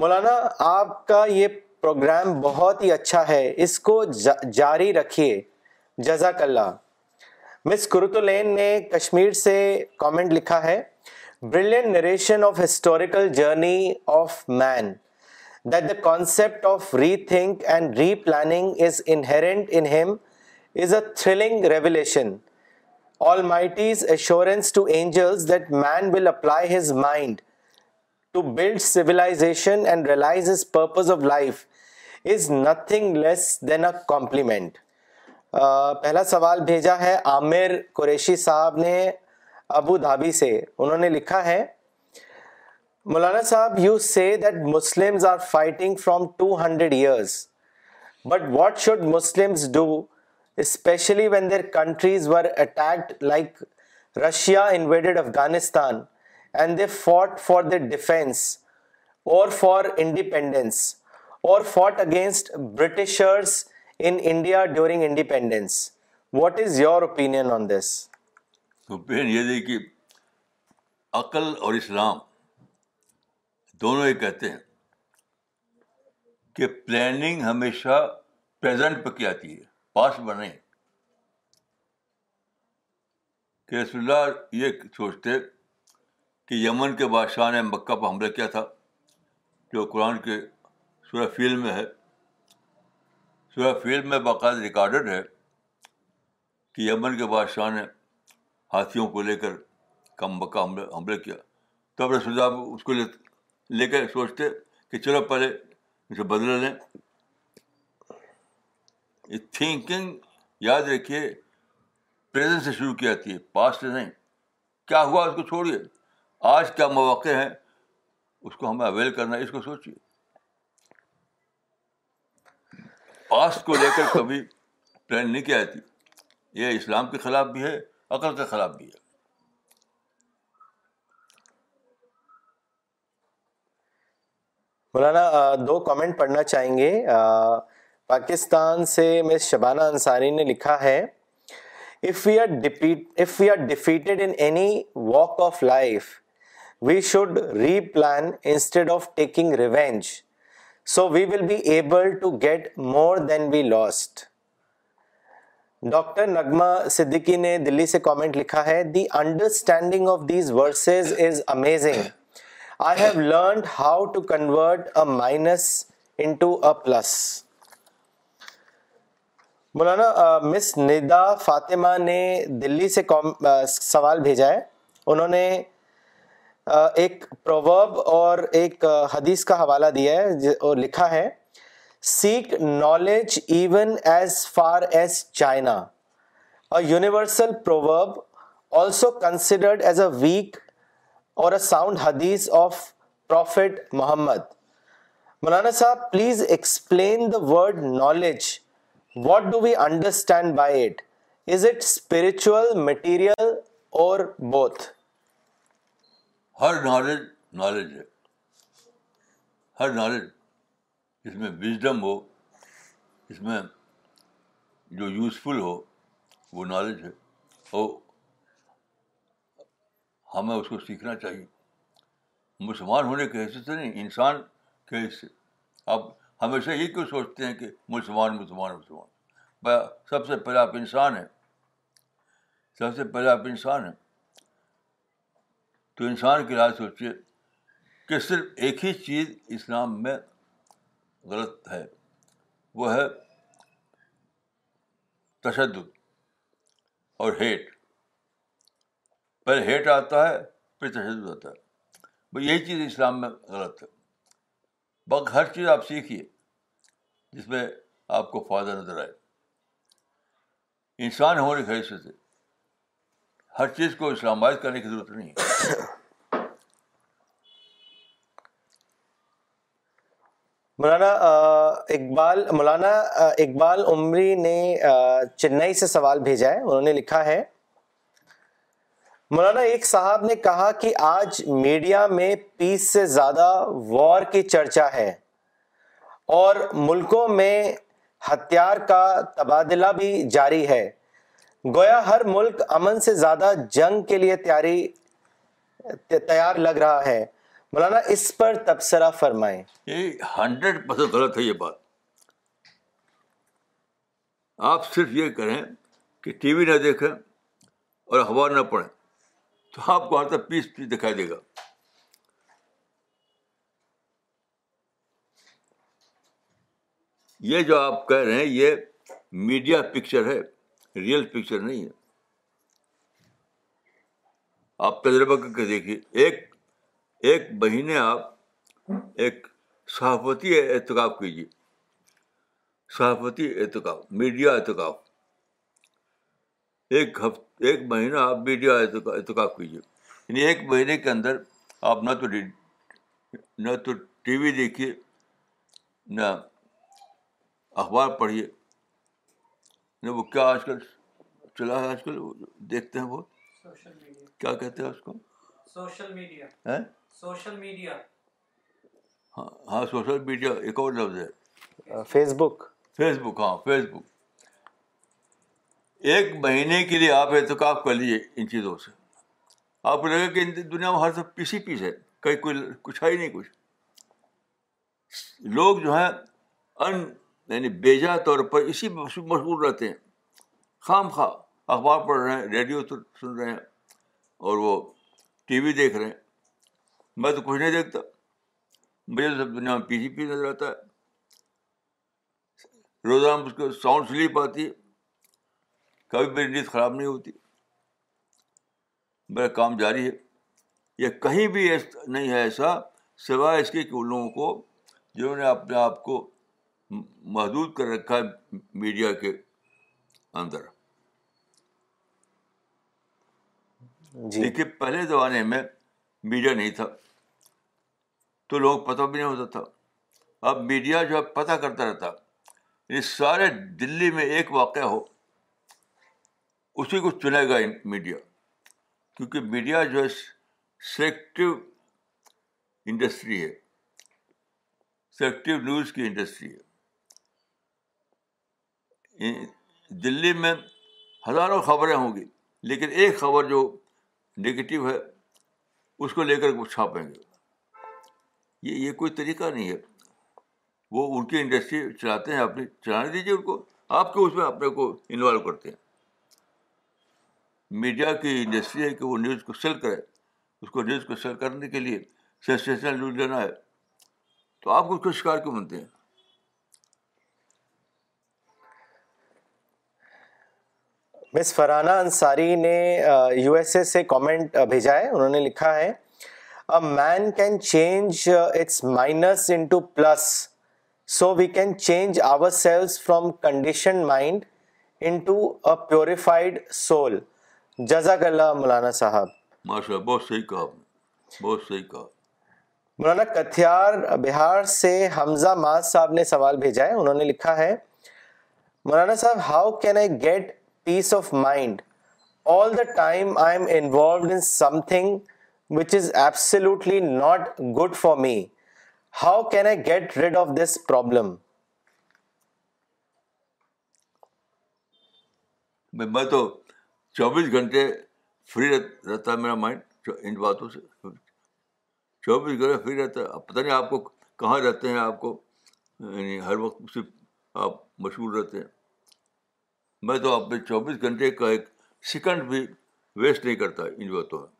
مولانا آپ کا یہ پروگرام بہت ہی اچھا ہے اس کو جاری رکھیے جزاک اللہ مس کرتولین نے کشمیر سے کامنٹ لکھا ہے brilliant narration of historical journey of man that the concept of rethink and replanning is inherent in is a thrilling revelation Almighty's assurance to angels that man will apply his mind to build civilization and realize his purpose of life is nothing less than a compliment پہلا سوال بھیجا ہے عامر قریشی صاحب نے Abu Dhabi سے انہوں نے لکھا ہے مولانا صاحب you see from two hundred years but what should do especially when their countries were attacked like Russia invaded Afghanistan and they fought for the defence or for independence or fought against Britishers in India during independence. What is your opinion on this?
This یہ کہ عقل اور اسلام دونوں یہ کہتے ہیں کہ planning ہمیشہ پریزنٹ پہ کی آتی ہے پاس کہ رسول اللہ یہ سوچتے کہ یمن کے بادشاہ نے مکہ پہ حملہ کیا تھا جو قرآن کے سورہ فیل میں ہے جو ہے فلم میں باقاعدہ ریکارڈ ہے کہ یمن کے بادشاہ نے ہاتھیوں کو لے کر کم حملے حملے کیا تبر سوچا اس کو لے کے سوچتے کہ چلو پہلے اسے بدلے لیں تھنکنگ یاد رکھیے پریزنٹ سے شروع کی جاتی ہے پاسٹ سے نہیں کیا ہوا اس کو چھوڑیے آج کیا مواقع ہیں اس کو ہمیں اویل کرنا ہے اس کو سوچیے پاسٹ کو لے کر کبھی ٹرین نہیں کیا جاتی یہ اسلام کے خلاف بھی ہے عقل کے خلاف بھی ہے
مولانا دو کامنٹ پڑھنا چاہیں گے پاکستان سے مس شبانہ انصاری نے لکھا ہے if we are if we are defeated in any walk of life we should replan instead of taking revenge so we will be able to get more than we lost doctor Nigma Siddiqui نے دلی سے comment لکھا ہے the understanding of these verses is amazing I have learned how to convert a minus into a plus Maulana miss ندا فاطمہ نے دلی سے سوال بھیجا ہے انہوں نے ایک پروورب اور ایک حدیث کا حوالہ دیا ہے اور لکھا ہے seek knowledge even as far as China universal proverb also considered as a weak or a sound حدیث آف پروفیٹ محمد مولانا صاحب please explain the word knowledge what do we understand by it is it spiritual material or both
Hare knowledge knowledge ہے ہر knowledge اس میں wisdom ہو اس میں جو useful ہو وہ knowledge ہے او ہمیں اس کو سیکھنا چاہیے مسلمان ہونے کے حصے سے نہیں انسان کے حصے آپ ہمیشہ یہ کیوں سوچتے ہیں کہ مسلمان مسلمان مسلمان سب سے پہلے آپ انسان ہیں سب سے پہلے آپ انسان ہیں تو انسان کی رائے سوچیے کہ صرف ایک ہی چیز اسلام میں غلط ہے وہ ہے تشدد اور ہیٹ پہلے ہیٹ آتا ہے پھر تشدد آتا ہے یہی چیز اسلام میں غلط ہے باقی ہر چیز آپ سیکھیے جس میں آپ کو فائدہ نظر آئے انسان ہونے کی حیثیت سے ہر چیز کو اسلام آباد کرنے کی ضرورت نہیں
مولانا اقبال مولانا اقبال عمری نے چنئی سے سوال بھیجا ہے انہوں نے لکھا ہے مولانا ایک صاحب نے کہا کہ آج میڈیا میں پیس سے زیادہ وار کی چرچا ہے اور ملکوں میں ہتھیار کا تبادلہ بھی جاری ہے گویا ہر ملک امن سے زیادہ جنگ کے لیے تیاری تیار لگ رہا ہے مولانا اس پر تبصرہ فرمائیں
یہ ہنڈریڈ پرسینٹ غلط ہے یہ بات آپ صرف یہ کریں کہ ٹی وی نہ دیکھیں اور اخبار نہ پڑھیں تو آپ کو ہر طرح پیس پیس دکھائی دے گا یہ جو آپ کہہ رہے ہیں یہ میڈیا پکچر ہے ریئل پکچر نہیں ہے آپ تجربہ کر کے دیکھیے ایک ایک مہینے آپ ایک صحافتی اعتکاب کیجیے صحافتی اعتکاب میڈیا اعتکاب ایک ہفت ایک مہینہ آپ میڈیا اعتکاب کیجیے یعنی ایک مہینے کے اندر آپ نہ تو نہ تو ٹی وی دیکھیے نہ اخبار پڑھیے نہیں وہ کیا آج کل چلا ہے آج کل دیکھتے ہیں بہت کیا کہتے ہیں اس کو سوشل میڈیا سوشل میڈیا ہاں،, ہاں سوشل میڈیا ایک اور لفظ ہے
فیس بک
فیس بک ہاں فیس بک ایک مہینے کے لیے آپ احتکاب کر لیجیے ان چیزوں سے آپ کو لگے کہ دنیا میں ہر سب پیسی پیس ہے کہیں کوئی کچھ ہے ہی نہیں کچھ لوگ جو ہیں ان یعنی بیجا طور پر اسی مشغول رہتے ہیں خام خواہ اخبار پڑھ رہے ہیں ریڈیو سن رہے ہیں اور وہ ٹی وی دیکھ رہے ہیں میں تو کچھ نہیں دیکھتا مجھے سب دنیا میں پی سی پی نظر آتا ہے روزانہ اس کو ساؤنڈ سلیپ آتی ہے کبھی میری نیند خراب نہیں ہوتی میرا کام جاری ہے یہ کہیں بھی نہیں ہے ایسا سوائے اس کے کہ ان لوگوں کو جنہوں نے اپنے آپ کو محدود کر رکھا ہے میڈیا کے اندر جی۔ دیکھیے پہلے زمانے میں میڈیا نہیں تھا تو لوگ پتہ بھی نہیں ہوتا تھا اب میڈیا جو ہے پتہ کرتا رہتا یعنی سارے دلی میں ایک واقعہ ہو اسی کو چنے گا میڈیا کیونکہ میڈیا جو ہے سلیکٹو انڈسٹری ہے سلیکٹو نیوز کی انڈسٹری ہے دلی میں ہزاروں خبریں ہوں گی لیکن ایک خبر جو نگیٹو ہے اس کو لے کر وہ چھاپیں گے یہ یہ کوئی طریقہ نہیں ہے وہ ان کی انڈسٹری چلاتے ہیں اپنی چلانے دیجیے ان کو آپ کے اس میں اپنے کو انوالو کرتے ہیں میڈیا کی انڈسٹری ہے کہ وہ نیوز کو سیل کرے اس کو نیوز کو سیل کرنے کے لیے سینسیشنل نیوز لینا ہے تو آپ اس کو شکار کیوں بنتے ہیں
مس فرانہ انصاری نے یو ایس اے سے کامنٹ بھیجا ہے انہوں نے لکھا ہے man can change its minus into plus so we can change ourselves from condition mind into a purified soul جزاک اللہ مولانا صاحب ماشاء
بہت صحیح کہا بہت صحیح کہا
مولانا کتھیار بہار سے حمزہ ماز صاحب نے سوال بھیجا ہے انہوں نے لکھا ہے مولانا صاحب how can I get peace of mind all the time I am involved in something which is not good for me how can I get rid of this problem
میں تو چوبیس گھنٹے فری رہتا ہے میرا مائنڈ ان باتوں سے چوبیس گھنٹے فری رہتا ہے پتہ نہیں آپ کو کہاں رہتے ہیں آپ کو یعنی ہر وقت آپ مشہور رہتے ہیں میں تو اپنے چوبیس گھنٹے کا ایک سیکنڈ بھی ویسٹ نہیں کرتا ان باتوں میں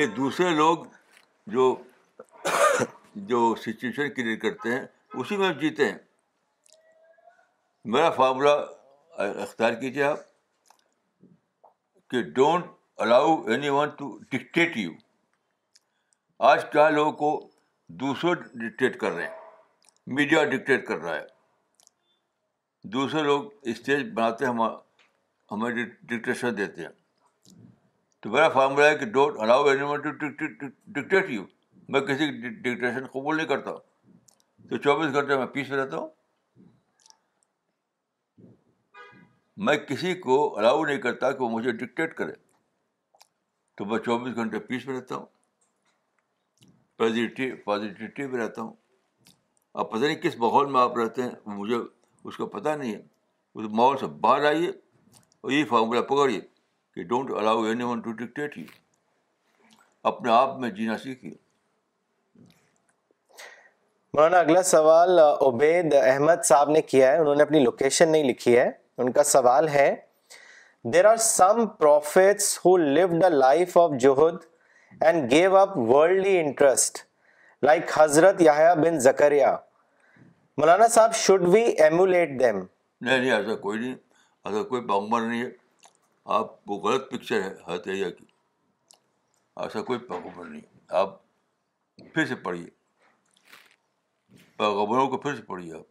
یہ دوسرے لوگ جو جو سچویشن کریٹ کرتے ہیں اسی میں جیتے ہیں میرا فارمولہ اختیار کیجیے آپ کہ don't allow anyone to dictate you آج کیا لوگوں کو دوسرے ڈکٹیٹ کر رہے ہیں میڈیا ڈکٹیٹ کر رہا ہے دوسرے لوگ اسٹیج بناتے ہم ہمیں ڈکٹیشن دیتے ہیں تو میرا فارمولہ ہے کہ don't allow anyone to dictate you میں کسی کی ڈکٹیشن قبول نہیں کرتا تو چوبیس گھنٹے میں پیس میں رہتا ہوں میں کسی کو الاؤ نہیں کرتا کہ وہ مجھے ڈکٹیٹ کرے تو میں چوبیس گھنٹے پیس میں رہتا ہوں پازیٹیو پازیٹیوٹی میں رہتا ہوں اب پتہ نہیں کس ماحول میں آپ رہتے ہیں مجھے اس کو پتہ نہیں ہے اس ماحول سے باہر آئیے اور یہ فارمولہ پکڑیے کہ don't allow anyone to dictate you اپنے آپ میں جینا سیکھیے
مولانا اگلا سوال عبید احمد صاحب نے کیا ہے انہوں نے اپنی لوکیشن نہیں لکھی ہے ان کا سوال ہے there are some prophets who live the life of جوہد and gave up worldly interest like حضرت یاہیا بن زکریا مولانا صاحب شوڈ وی ایمولیٹ دیم
نہیں نہیں ایسا کوئی نہیں ایسا کوئی پیغمبر نہیں ہے ہے آپ وہ غلط پکچر ایسا کوئی پیغمبر نہیں آپ پھر سے پڑھیے کو پھر سے پڑھیے آپ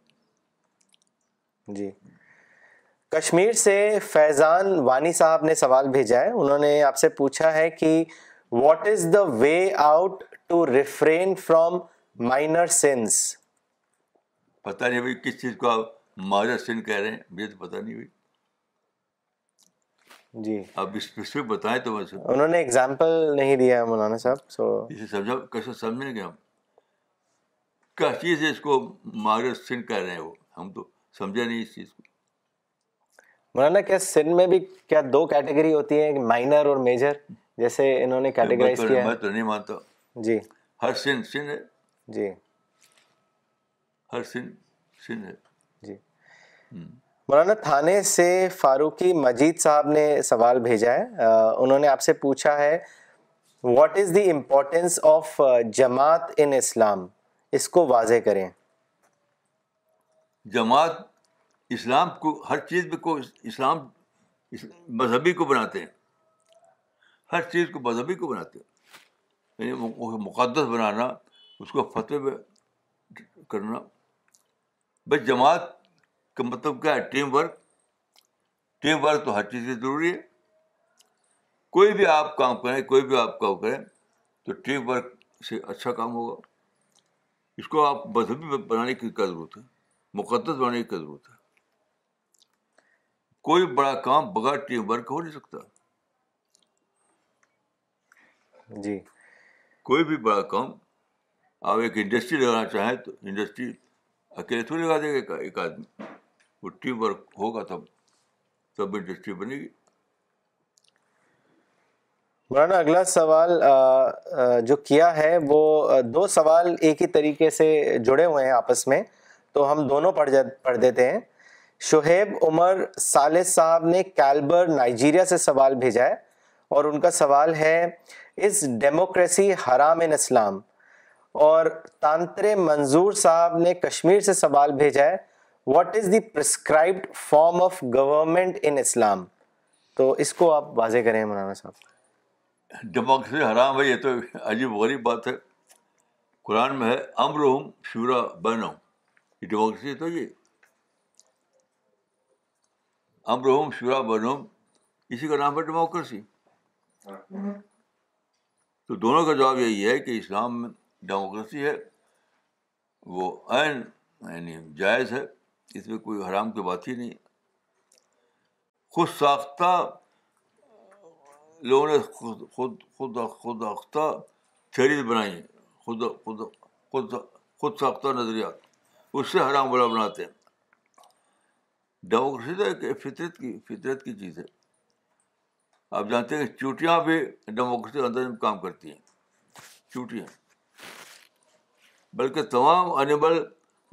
جی کشمیر سے فیضان وانی صاحب نے سوال بھیجا ہے انہوں نے آپ سے پوچھا ہے کہ what is the way out to refrain from minor sense
پتہ نہیں بھائی کس چیز کو آپ معذرت سن کہہ رہے ہیں مجھے تو پتہ نہیں بھائی
جی
آپ اس پہ بتائیں تو ویسے
انہوں نے ایگزامپل نہیں دیا مولانا صاحب سو
اسے سمجھا کیسے سمجھیں گے ہم کیا چیز ہے اس کو معذرت سن کہہ رہے ہیں وہ ہم تو سمجھے نہیں اس چیز کو
مولانا کیا سن میں بھی کیا دو کیٹیگری ہوتی ہیں مائنر اور میجر جیسے انہوں نے کیٹیگرائز کیا
میں تو نہیں مانتا
جی
ہر سن سن ہے
جی
ہر سن سن ہے
جی مولانا تھانے سے فاروقی مجید صاحب نے سوال بھیجا ہے انہوں نے آپ سے پوچھا ہے what is the importance of جماعت ان اسلام اس کو واضح کریں
جماعت اسلام کو ہر چیز کو اسلام مذہبی کو بناتے ہیں ہر چیز کو مذہبی کو بناتے ہیں یعنی مقدس بنانا اس کو فتح کرنا بھائی جماعت کا مطلب کیا ہے ٹیم ورک ٹیم ورک تو ہر چیز سے ضروری ہے کوئی بھی آپ کام کریں کوئی بھی آپ کام کریں تو ٹیم ورک سے اچھا کام ہوگا اس کو آپ مذہبی بنانے کی کیا ضرورت ہے مقدس بنانے کی کیا ضرورت ہے کوئی بڑا کام بغیر ٹیم ورک ہو نہیں سکتا
جی
کوئی بھی بڑا کام آپ ایک انڈسٹری لگانا چاہیں تو انڈسٹری اکیلے تھوڑی لگا دے گا ایک آدمی وہ ٹیم ورک ہوگا تب تب انڈسٹری بنے گی
مولانا اگلا سوال جو کیا ہے وہ دو سوال ایک ہی طریقے سے جڑے ہوئے ہیں آپس میں تو ہم دونوں پڑھ پڑھ دیتے ہیں شہیب عمر سالس صاحب نے کیلبر نائجیریا سے سوال بھیجا ہے اور ان کا سوال ہے اس ڈیموکریسی حرام ان اسلام اور تانترے منظور صاحب نے کشمیر سے سوال بھیجا ہے what is the prescribed form of government in Islam تو اس کو آپ واضح کریں مولانا صاحب
ڈیموکریسی حرام ہے یہ تو عجیب غریب بات ہے قرآن میں ہے امرحم شورا یہ ڈیموکریسی تو یہ امرحم شورا ہوں اسی کا نام ہے ڈیموکریسی ہاں۔ تو دونوں کا جواب یہی ہے کہ اسلام میں ڈیموکریسی ہے وہ عین یعنی جائز ہے اس میں کوئی حرام کی بات ہی نہیں خود ساختہ لوگوں نے خود خود خود خود ساختہ تھیریز بنائی ہیں خود خود خود خود ساختہ نظریات اس سے حرام بلا بناتے ہیں ڈیموکریسی تو ایک فطرت کی فطرت کی چیز ہے آپ جانتے ہیں کہ چوٹیاں بھی ڈیموکریسی کے اندر کام کرتی ہیں چوٹیاں بلکہ تمام انیمل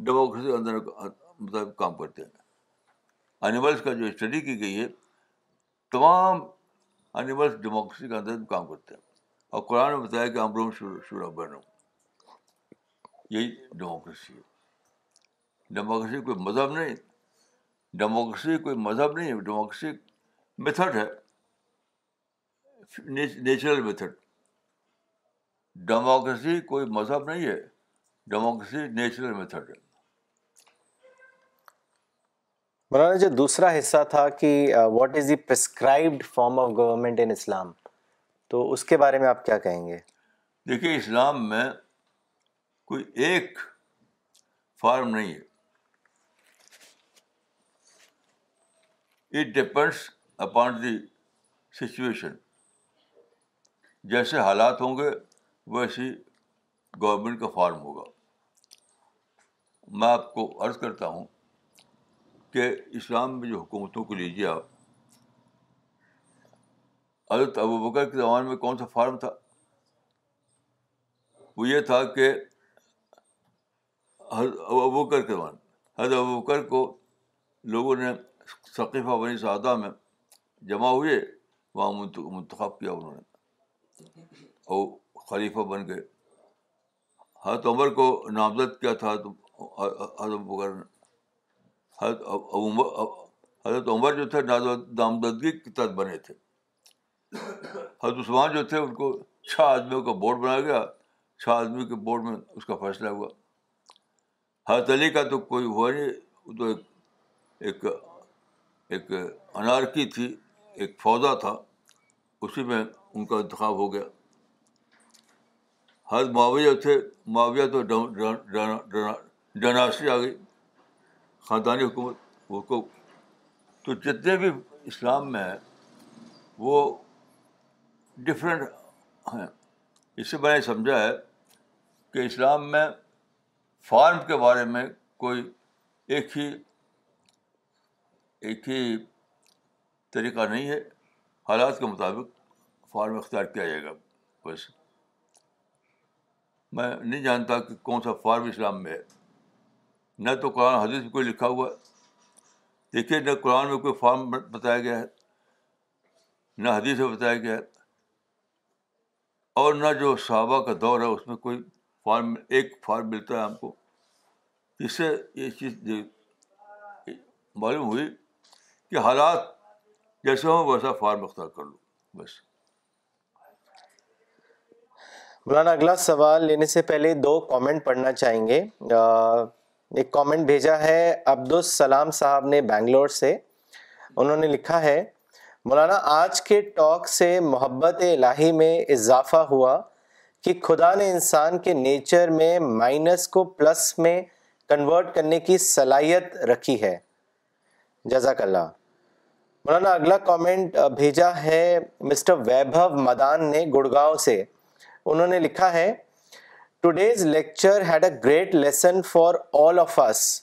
ڈیموکریسی کے اندر مطابق کام کرتے ہیں انیملس کا جو اسٹڈی کی گئی ہے تمام انیملس ڈیموکریسی کے اندر کام کرتے ہیں اور قرآن نے بتایا کہ امروم شور بنو یہی ڈیموکریسی ہے ڈیموکریسی کوئی مذہب نہیں ڈیموکریسی کوئی مذہب نہیں ہے ڈیموکریسی میتھڈ ہے نیچرل میتھڈ ڈیموکریسی کوئی مذہب نہیں ہے ڈیموکریسی نیچرل میتھڈ ہے
مولانا جو دوسرا حصہ تھا کہ what is the prescribed form of government in Islam تو اس کے بارے میں آپ کیا کہیں گے
دیکھیے اسلام میں کوئی ایک فارم نہیں ہے it depends upon the situation جیسے حالات ہوں گے ویسی گورنمنٹ کا فارم ہوگا میں آپ کو عرض کرتا ہوں کہ اسلام میں جو حکومتوں کو لیجیے آپ حضرت ابو بکر کے زمانے میں کون سا فارم تھا وہ یہ تھا کہ حضرت ابو بکر کے زمانے حضرت ابو بکر کو لوگوں نے ثقیفہ بنی سعدہ میں جمع ہوئے وہاں منتخب کیا انہوں نے اور خلیفہ بن گئے حضرت عمر کو نامزد کیا تھا تو حضرت عمر جو تھے دامدگی کے تحت بنے تھے حضرت عثمان جو تھے ان کو چھ آدمیوں کا بورڈ بنایا گیا چھ آدمی کے بورڈ میں اس کا فیصلہ ہوا حضرت علی کا تو کوئی ہوا نہیں وہ تو ایک ایک انارکی تھی ایک فوجا تھا اسی میں ان کا انتخاب ہو گیا حضرت معاویہ تھے معاویہ تو ڈیناسٹی آ گئی خاندانی حکومت وہ کو تو جتنے بھی اسلام میں ہیں وہ ڈفرینٹ ہیں اس سے میں نے سمجھا ہے کہ اسلام میں فارم کے بارے میں کوئی ایک ہی ایک ہی طریقہ نہیں ہے حالات کے مطابق فارم اختیار کیا جائے گا ویسے میں نہیں جانتا کہ کون سا فارم اسلام میں ہے نہ تو قرآن حدیث میں کوئی لکھا ہوا ہے دیکھیے نہ قرآن میں کوئی فارم بتایا گیا ہے نہ حدیث میں بتایا گیا ہے اور نہ جو صحابہ کا دور ہے اس میں کوئی فارم ایک فارم ملتا ہے ہم کو اس سے یہ چیز معلوم ہوئی کہ حالات جیسے ہوں ویسا فارم اختیار کر لوں بس
مولانا اگلا سوال لینے سے پہلے دو کامنٹ پڑھنا چاہیں گے ایک کامنٹ بھیجا ہے عبدالسلام صاحب نے بنگلور سے انہوں نے لکھا ہے مولانا آج کے ٹاک سے محبت الہی میں اضافہ ہوا کہ خدا نے انسان کے نیچر میں مائنس کو پلس میں کنورٹ کرنے کی صلاحیت رکھی ہے جزاک اللہ مولانا اگلا کامنٹ بھیجا ہے مسٹر ویبھو مدان نے گڑگاؤں سے انہوں نے لکھا ہے Today's lecture had a great lesson for all of us.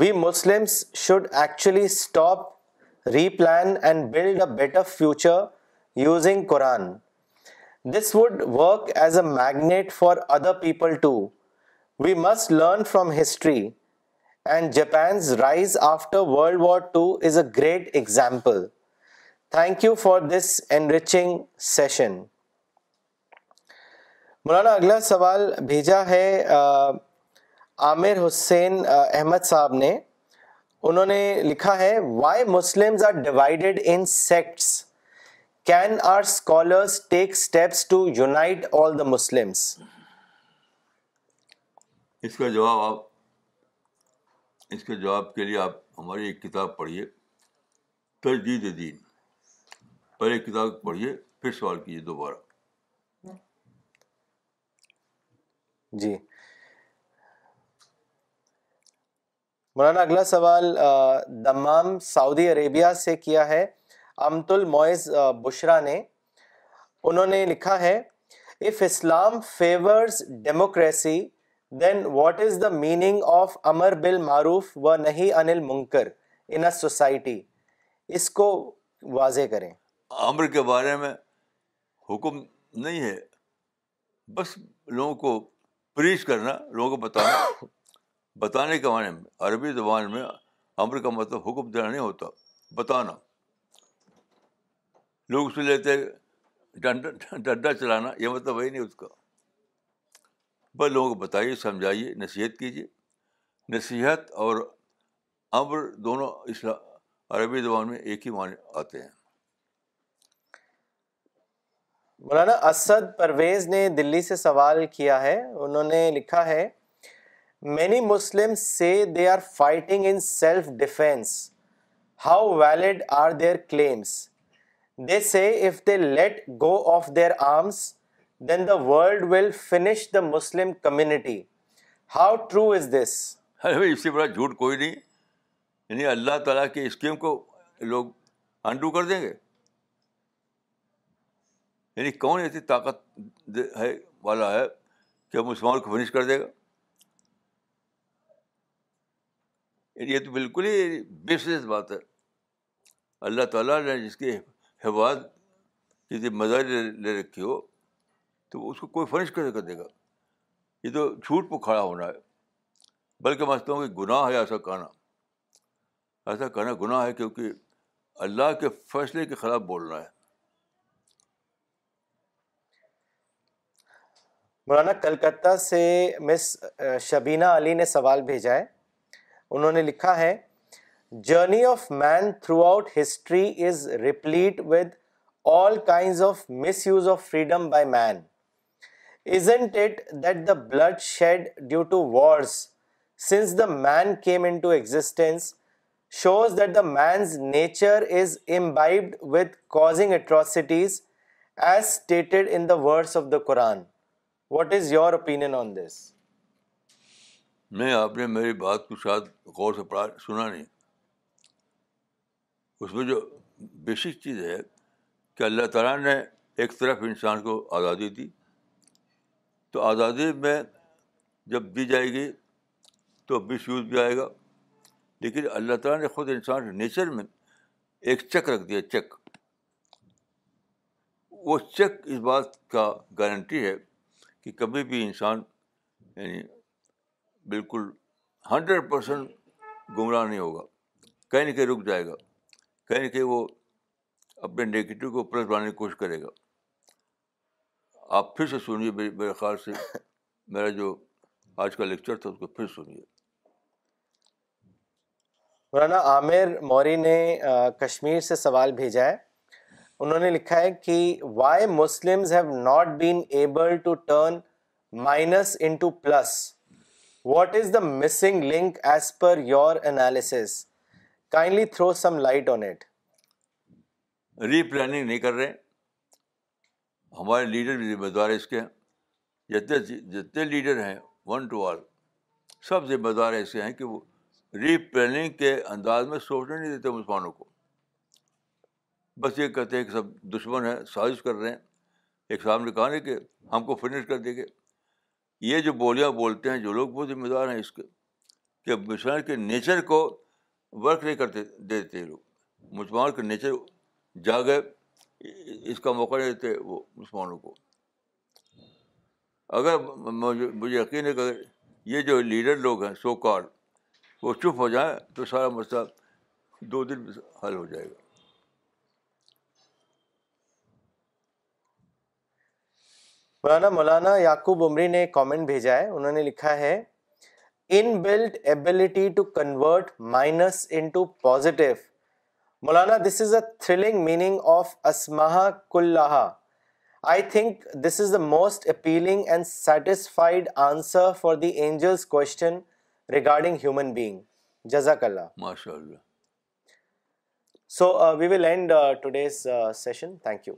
We Muslims should actually stop, replan and build a better future using Quran. This would work as a magnet for other people too. We must learn from history, and Japan's rise after World War II is a great example. Thank you for this enriching session. مولانا اگلا سوال بھیجا ہے عامر حسین احمد صاحب نے انہوں نے لکھا ہے why Muslim are divided in sects can our scholars take steps to unite all the Muslim
اس کا جواب آپ اس کے جواب کے لیے آپ ہماری ایک کتاب پڑھیے ترجید دین پہلے کتاب پڑھیے پھر سوال کیجیے دوبارہ
جی مولانا اگلا سوال دمام سعودی عربیہ سے کیا ہے امت المعز بشرا نے انہوں نے لکھا ہے if Islam favours democracy then what is the meaning of امر بل معروف و نہیں انل منکر ان سوسائٹی اس کو واضح کریں
امر کے بارے میں حکم نہیں ہے بس لوگوں کو پریچ کرنا لوگوں کو بتانا بتانے کے معنی میں عربی زبان میں امر کا مطلب حکم دینا نہیں ہوتا بتانا لوگ سن لیتے ڈنڈا چلانا یہ مطلب وہی نہیں اس کا بس لوگوں کو بتائیے سمجھائیے نصیحت کیجیے نصیحت اور امر دونوں اسلام عربی زبان میں ایک ہی معنی آتے ہیں
مولانا اسد پرویز نے دلی سے سوال کیا ہے انہوں نے لکھا ہے many Muslim say they are fighting in self defence how valid are their claims they say if they let go of their arms then the world will finish the Muslim community how true is this ارے بھائی
اس سے بڑا جھوٹ کوئی نہیں یعنی اللہ تعالیٰ کی اسکیم کو لوگ انڈو کر دیں گے یعنی کون ایسی طاقت ہے والا ہے کہ ہم کو فنش کر دے گا یعنی یہ تو بالکل ہی بیسلیس بات ہے اللہ تعالیٰ نے جس کے کی جتنی مزاج لے رکھی ہو تو اس کو کوئی فنش کیسے کر دے گا یہ تو جھوٹ پہ کھڑا ہونا ہے بلکہ سمجھتا ہوں کہ گناہ ہے ایسا کہنا ایسا کہنا گناہ ہے کیونکہ اللہ کے فیصلے کے خلاف بولنا ہے
مولانا کلکتہ سے مس شبینہ علی نے سوال بھیجا ہے انہوں نے لکھا ہے journey of man throughout history is replete with all kinds of misuse of freedom by man is it that the bloodshed due to wars since the man came into existence shows that the man's nature is imbued with causing atrocities as stated in the words of the Quran what is your opinion on this
میں آپ نے میری بات کو شاید غور سے پڑھا سنا نہیں اس میں جو بیسک چیز ہے کہ اللہ تعالیٰ نے ایک طرف انسان کو آزادی دی تو آزادی میں جب دی جائے گی تو بھی یوز بھی آئے گا لیکن اللہ تعالیٰ نے خود انسان کے نیچر میں ایک چک رکھ دیا چک وہ چک اس بات کا گارنٹی ہے کہ کبھی بھی انسان یعنی بالکل ہنڈریڈ پرسینٹ گمراہ نہیں ہوگا کہیں نہ کہیں رک جائے گا کہیں نہ کہیں وہ اپنے نگیٹو کو پلس بنانے کی کوشش کرے گا آپ پھر سے سنیے میرے خیال سے میرا جو آج کا لیکچر تھا اس کو پھر سنیے
مولانا عامر موری نے کشمیر سے سوال بھیجا ہے انہوں نے لکھا ہے کہ why Muslim have not been able to turn minus into plus what is the missing link as per your analysis kindly throw some light on it
replanning نہیں کر رہے ہمارے لیڈر بھی ذمہ دار ہے اس کے جتنے جی- جتنے لیڈر ہیں ون ٹو آل سب ذمہ دار ایسے ہیں کہ وہ ری پلاننگ کے انداز میں سوچنے نہیں دیتے مسلمانوں کو بس یہ کہتے ہیں کہ سب دشمن ہیں سازش کر رہے ہیں ایک صاحب نے کہا نہیں کہ ہم کو فنش کر دیں گے یہ جو بولیاں بولتے ہیں جو لوگ بہت ذمہ دار ہیں اس کے کہ مسلمان کے نیچر کو ورک نہیں کرتے دیتے لوگ مسلمان کے نیچر جاگے اس کا موقع نہیں دیتے وہ مسلمانوں کو اگر مجھے یقین ہے کہ یہ جو لیڈر لوگ ہیں سو کال وہ چپ ہو جائیں تو سارا مسئلہ دو دن حل ہو جائے گا
مولانا مولانا مولانا عمری نے نے بھیجا ہے ہے انہوں لکھا into convert minus into this is thrilling meaning of the most appealing and satisfied answer for the thank you